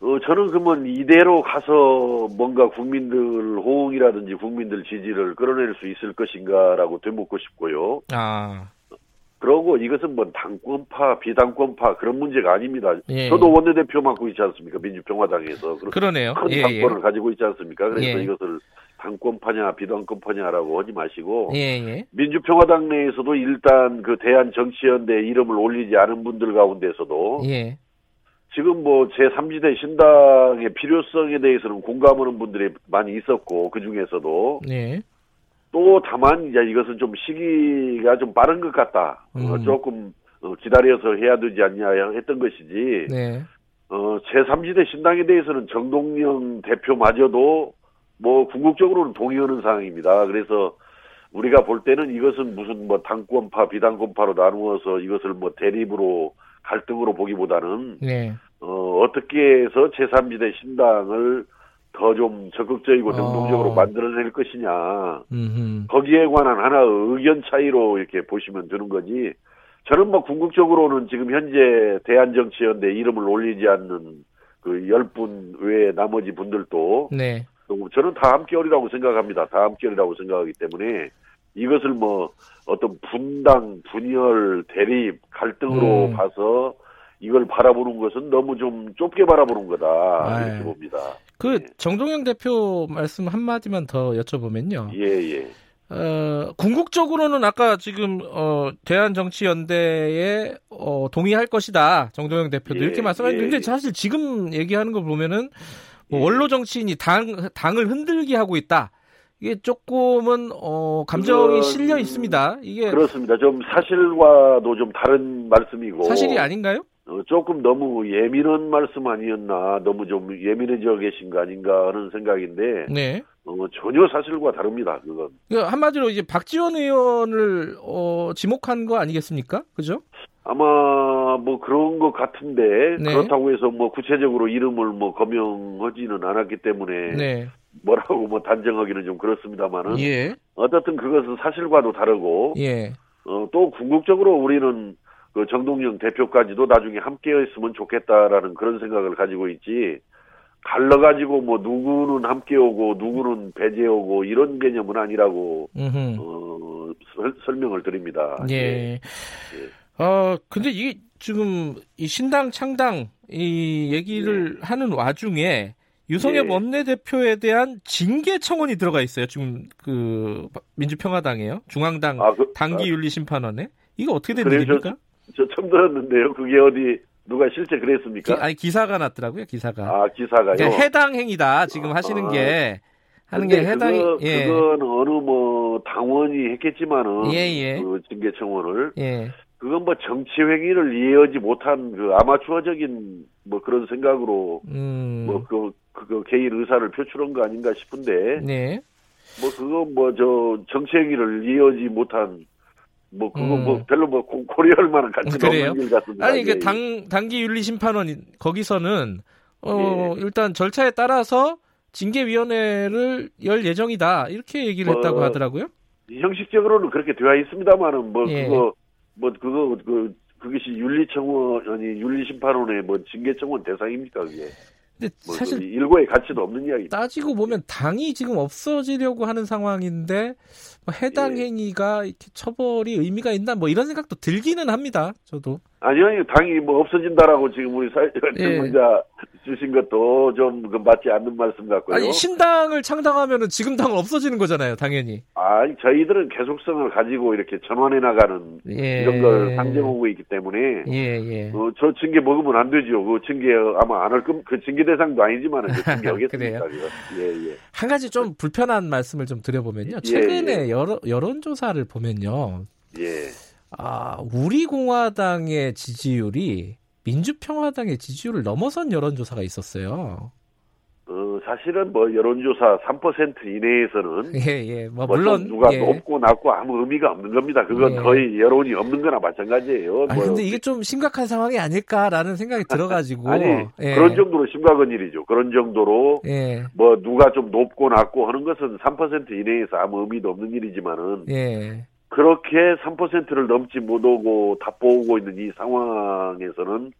어, 저는 그러면 이대로 가서 뭔가 국민들 호응이라든지 국민들 지지를 끌어낼 수 있을 것인가라고 되묻고 싶고요. 아. 그러고 이것은 뭐 당권파, 비당권파 그런 문제가 아닙니다. 예. 저도 원내대표 맡고 있지 않습니까? 민주평화당에서. 그러네요. 큰 예, 당권을 예. 가지고 있지 않습니까? 그래서 예. 이것을 당권파냐 비당권파냐라고 하지 마시고 예, 민주평화당 내에서도 일단 그 대한정치연대 이름을 올리지 않은 분들 가운데서도 지금 뭐 제3지대 신당의 필요성에 대해서는 공감하는 분들이 많이 있었고 그 중에서도 네. 또 다만 이제 이것은 좀 시기가 좀 빠른 것 같다. 어, 음. 어, 조금 기다려서 해야 되지 않냐 했던 것이지. 네. 어, 제3지대 신당에 대해서는 정동영 대표마저도 뭐 궁극적으로는 동의하는 상황입니다. 그래서 우리가 볼 때는 이것은 무슨 뭐 당권파 비당권파로 나누어서 이것을 뭐 대립으로 갈등으로 보기보다는 네. 어, 어떻게 해서 제3지대 신당을 더 좀 적극적이고 능동적으로 어. 만들어낼 것이냐 음흠. 거기에 관한 하나의 의견 차이로 이렇게 보시면 되는 거지 저는 뭐 궁극적으로는 지금 현재 대한정치연대 이름을 올리지 않는 그 열 분 외에 나머지 분들도 네. 저는 다 함께하리라고 생각합니다. 다 함께하리라고 생각하기 때문에 이것을 뭐 어떤 분당, 분열, 대립, 갈등으로 음. 봐서 이걸 바라보는 것은 너무 좀 좁게 바라보는 거다 아, 이렇게 봅니다. 그 예. 정동영 대표 말씀 한 마디만 더 여쭤보면요. 예 예. 어, 궁극적으로는 아까 지금 어, 대한정치연대에 어, 동의할 것이다 정동영 대표도 예, 이렇게 말씀하셨는데 예, 사실 지금 얘기하는 거 보면은 뭐 예. 원로 정치인이 당 당을 흔들게 하고 있다. 이게 조금은 어 감정이 실려 있습니다. 이게 그렇습니다. 좀 사실과도 좀 다른 말씀이고 사실이 아닌가요? 어, 조금 너무 예민한 말씀 아니었나 너무 좀 예민해져 계신 거 아닌가 하는 생각인데 네. 어, 전혀 사실과 다릅니다. 그건 한마디로 이제 박지원 의원을 어, 지목한 거 아니겠습니까? 그죠? 아마 뭐 그런 것 같은데 네. 그렇다고 해서 뭐 구체적으로 이름을 뭐 거명하지는 않았기 때문에 네. 뭐라고 뭐 단정하기는 좀 그렇습니다만은 예. 어떻든 그것은 사실과도 다르고 예. 어, 또 궁극적으로 우리는 그 정동영 대표까지도 나중에 함께 했으면 좋겠다라는 그런 생각을 가지고 있지 갈라가지고 뭐 누구는 함께 오고 누구는 배제 오고 이런 개념은 아니라고 어, 설, 설명을 드립니다. 예. 예. 예. 어 근데 이게 지금 이 신당 창당 이 얘기를 예. 하는 와중에 유성엽 예. 원내대표에 대한 징계 청원이 들어가 있어요. 지금 그 민주평화당이에요. 중앙당 아, 그, 당기윤리심판원에 이거 어떻게 된 일입니까? 저, 저 처음 들었는데요. 그게 어디 누가 실제 그랬습니까? 기, 아니 기사가 났더라고요. 기사가. 아 기사가요. 그러니까 해당 행위다. 지금 하시는 아, 게 하는 게 해당이. 그거, 예. 그건 어느 뭐 당원이 했겠지만은 예, 예. 그 징계 청원을. 예. 그건 뭐 정치 행위를 이해하지 못한 그 아마추어적인 뭐 그런 생각으로 음. 뭐그 그 개인 의사를 표출한 거 아닌가 싶은데. 네. 뭐 그거 뭐 저 정치 행위를 이해하지 못한 뭐 그거 뭐 음. 뭐 별로 뭐 고려할 만한 가치가 그래요? 없는 일 같습니다. 아니 이게 예. 당 당기 윤리 심판원 거기서는 어 예. 일단 절차에 따라서 징계위원회를 열 예정이다 이렇게 얘기를 뭐, 했다고 하더라고요. 형식적으로는 그렇게 되어 있습니다만은 뭐 예. 그거 뭐 그거 그 그것이 윤리청원이 윤리심판원의 뭐 징계청원 대상입니까 그게? 근데 뭐 사실 일고의 가치도 없는 이야기. 따지고 보면 당이 지금 없어지려고 하는 상황인데 뭐 해당 예. 행위가 이렇게 처벌이 의미가 있나 뭐 이런 생각도 들기는 합니다. 저도. 아니요. 당이 뭐 없어진다라고 지금 우리 사회자 예. 주신 것도 좀그 맞지 않는 말씀 같고요. 아니 신당을 창당하면은 지금 당은 없어지는 거잖아요, 당연히. 아니 저희들은 계속성을 가지고 이렇게 전환해 나가는 예. 이런 걸 상정하고 있기 때문에 예, 예. 어, 저 징계 먹으면 안 되죠. 그 징계 아마 안할건그 징계 대상도 아니지만 그 징계 하겠습니다. 예, 예. 한 가지 좀 불편한 말씀을 좀 드려보면요. 예, 최근에 예. 여러, 여론조사를 보면요. 예. 아, 우리 공화당의 지지율이 민주평화당의 지지율을 넘어선 여론조사가 있었어요. 어, 사실은 뭐 여론조사 3% 이내에서는 예, 예. 뭐, 뭐 물론 누가 예. 높고 낮고 아무 의미가 없는 겁니다. 그건 예. 거의 여론이 없는 거나 마찬가지예요. 아 뭐. 근데 이게 좀 심각한 상황이 아닐까라는 생각이 들어가지고 아니 예. 그런 정도로 심각한 일이죠. 그런 정도로 예. 뭐 누가 좀 높고 낮고 하는 것은 3% 이내에서 아무 의미도 없는 일이지만은 예. 그렇게 3%를 넘지 못하고 답보고 있는 이 상황에서는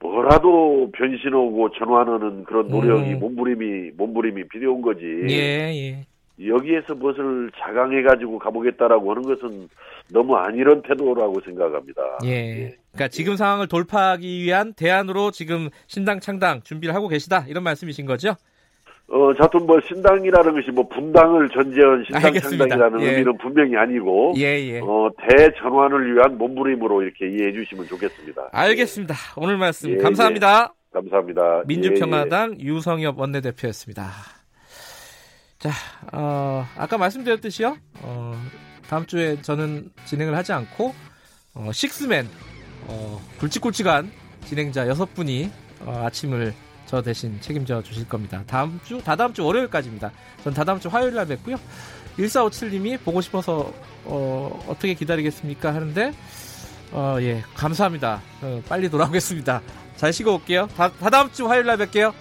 뭐라도 변신하고 전환하는 그런 노력이 음. 몸부림이 몸부림이 필요한 거지. 예, 예. 여기에서 무엇을 자강해가지고 가보겠다라고 하는 것은 너무 안이런 태도라고 생각합니다. 예. 예. 그러니까 지금 상황을 돌파하기 위한 대안으로 지금 신당 창당 준비를 하고 계시다 이런 말씀이신 거죠? 어, 자튼 뭐 신당이라는 것이 뭐 분당을 전제한 신당. 창당이라는 예. 의미는 분명히 아니고 예, 예. 어, 대전환을 위한 몸부림으로 이렇게 이해해 주시면 좋겠습니다. 알겠습니다. 오늘 말씀 예, 감사합니다. 예. 감사합니다. 민주평화당 유성엽 원내대표였습니다. 자, 어, 아까 말씀드렸듯이요. 어, 다음 주에 저는 진행을 하지 않고 어, 식스맨 어, 굵직굵직한 진행자 여섯 분이 어, 아침을 저 대신 책임져 주실 겁니다. 다음 주, 다다음 주 월요일까지입니다. 전 다다음 주 화요일 날 뵙고요. 1457님이 보고 싶어서 어, 어떻게 기다리겠습니까? 하는데 어, 예, 감사합니다. 어, 빨리 돌아오겠습니다. 잘 쉬고 올게요. 다, 다다음 주 화요일 날 뵐게요.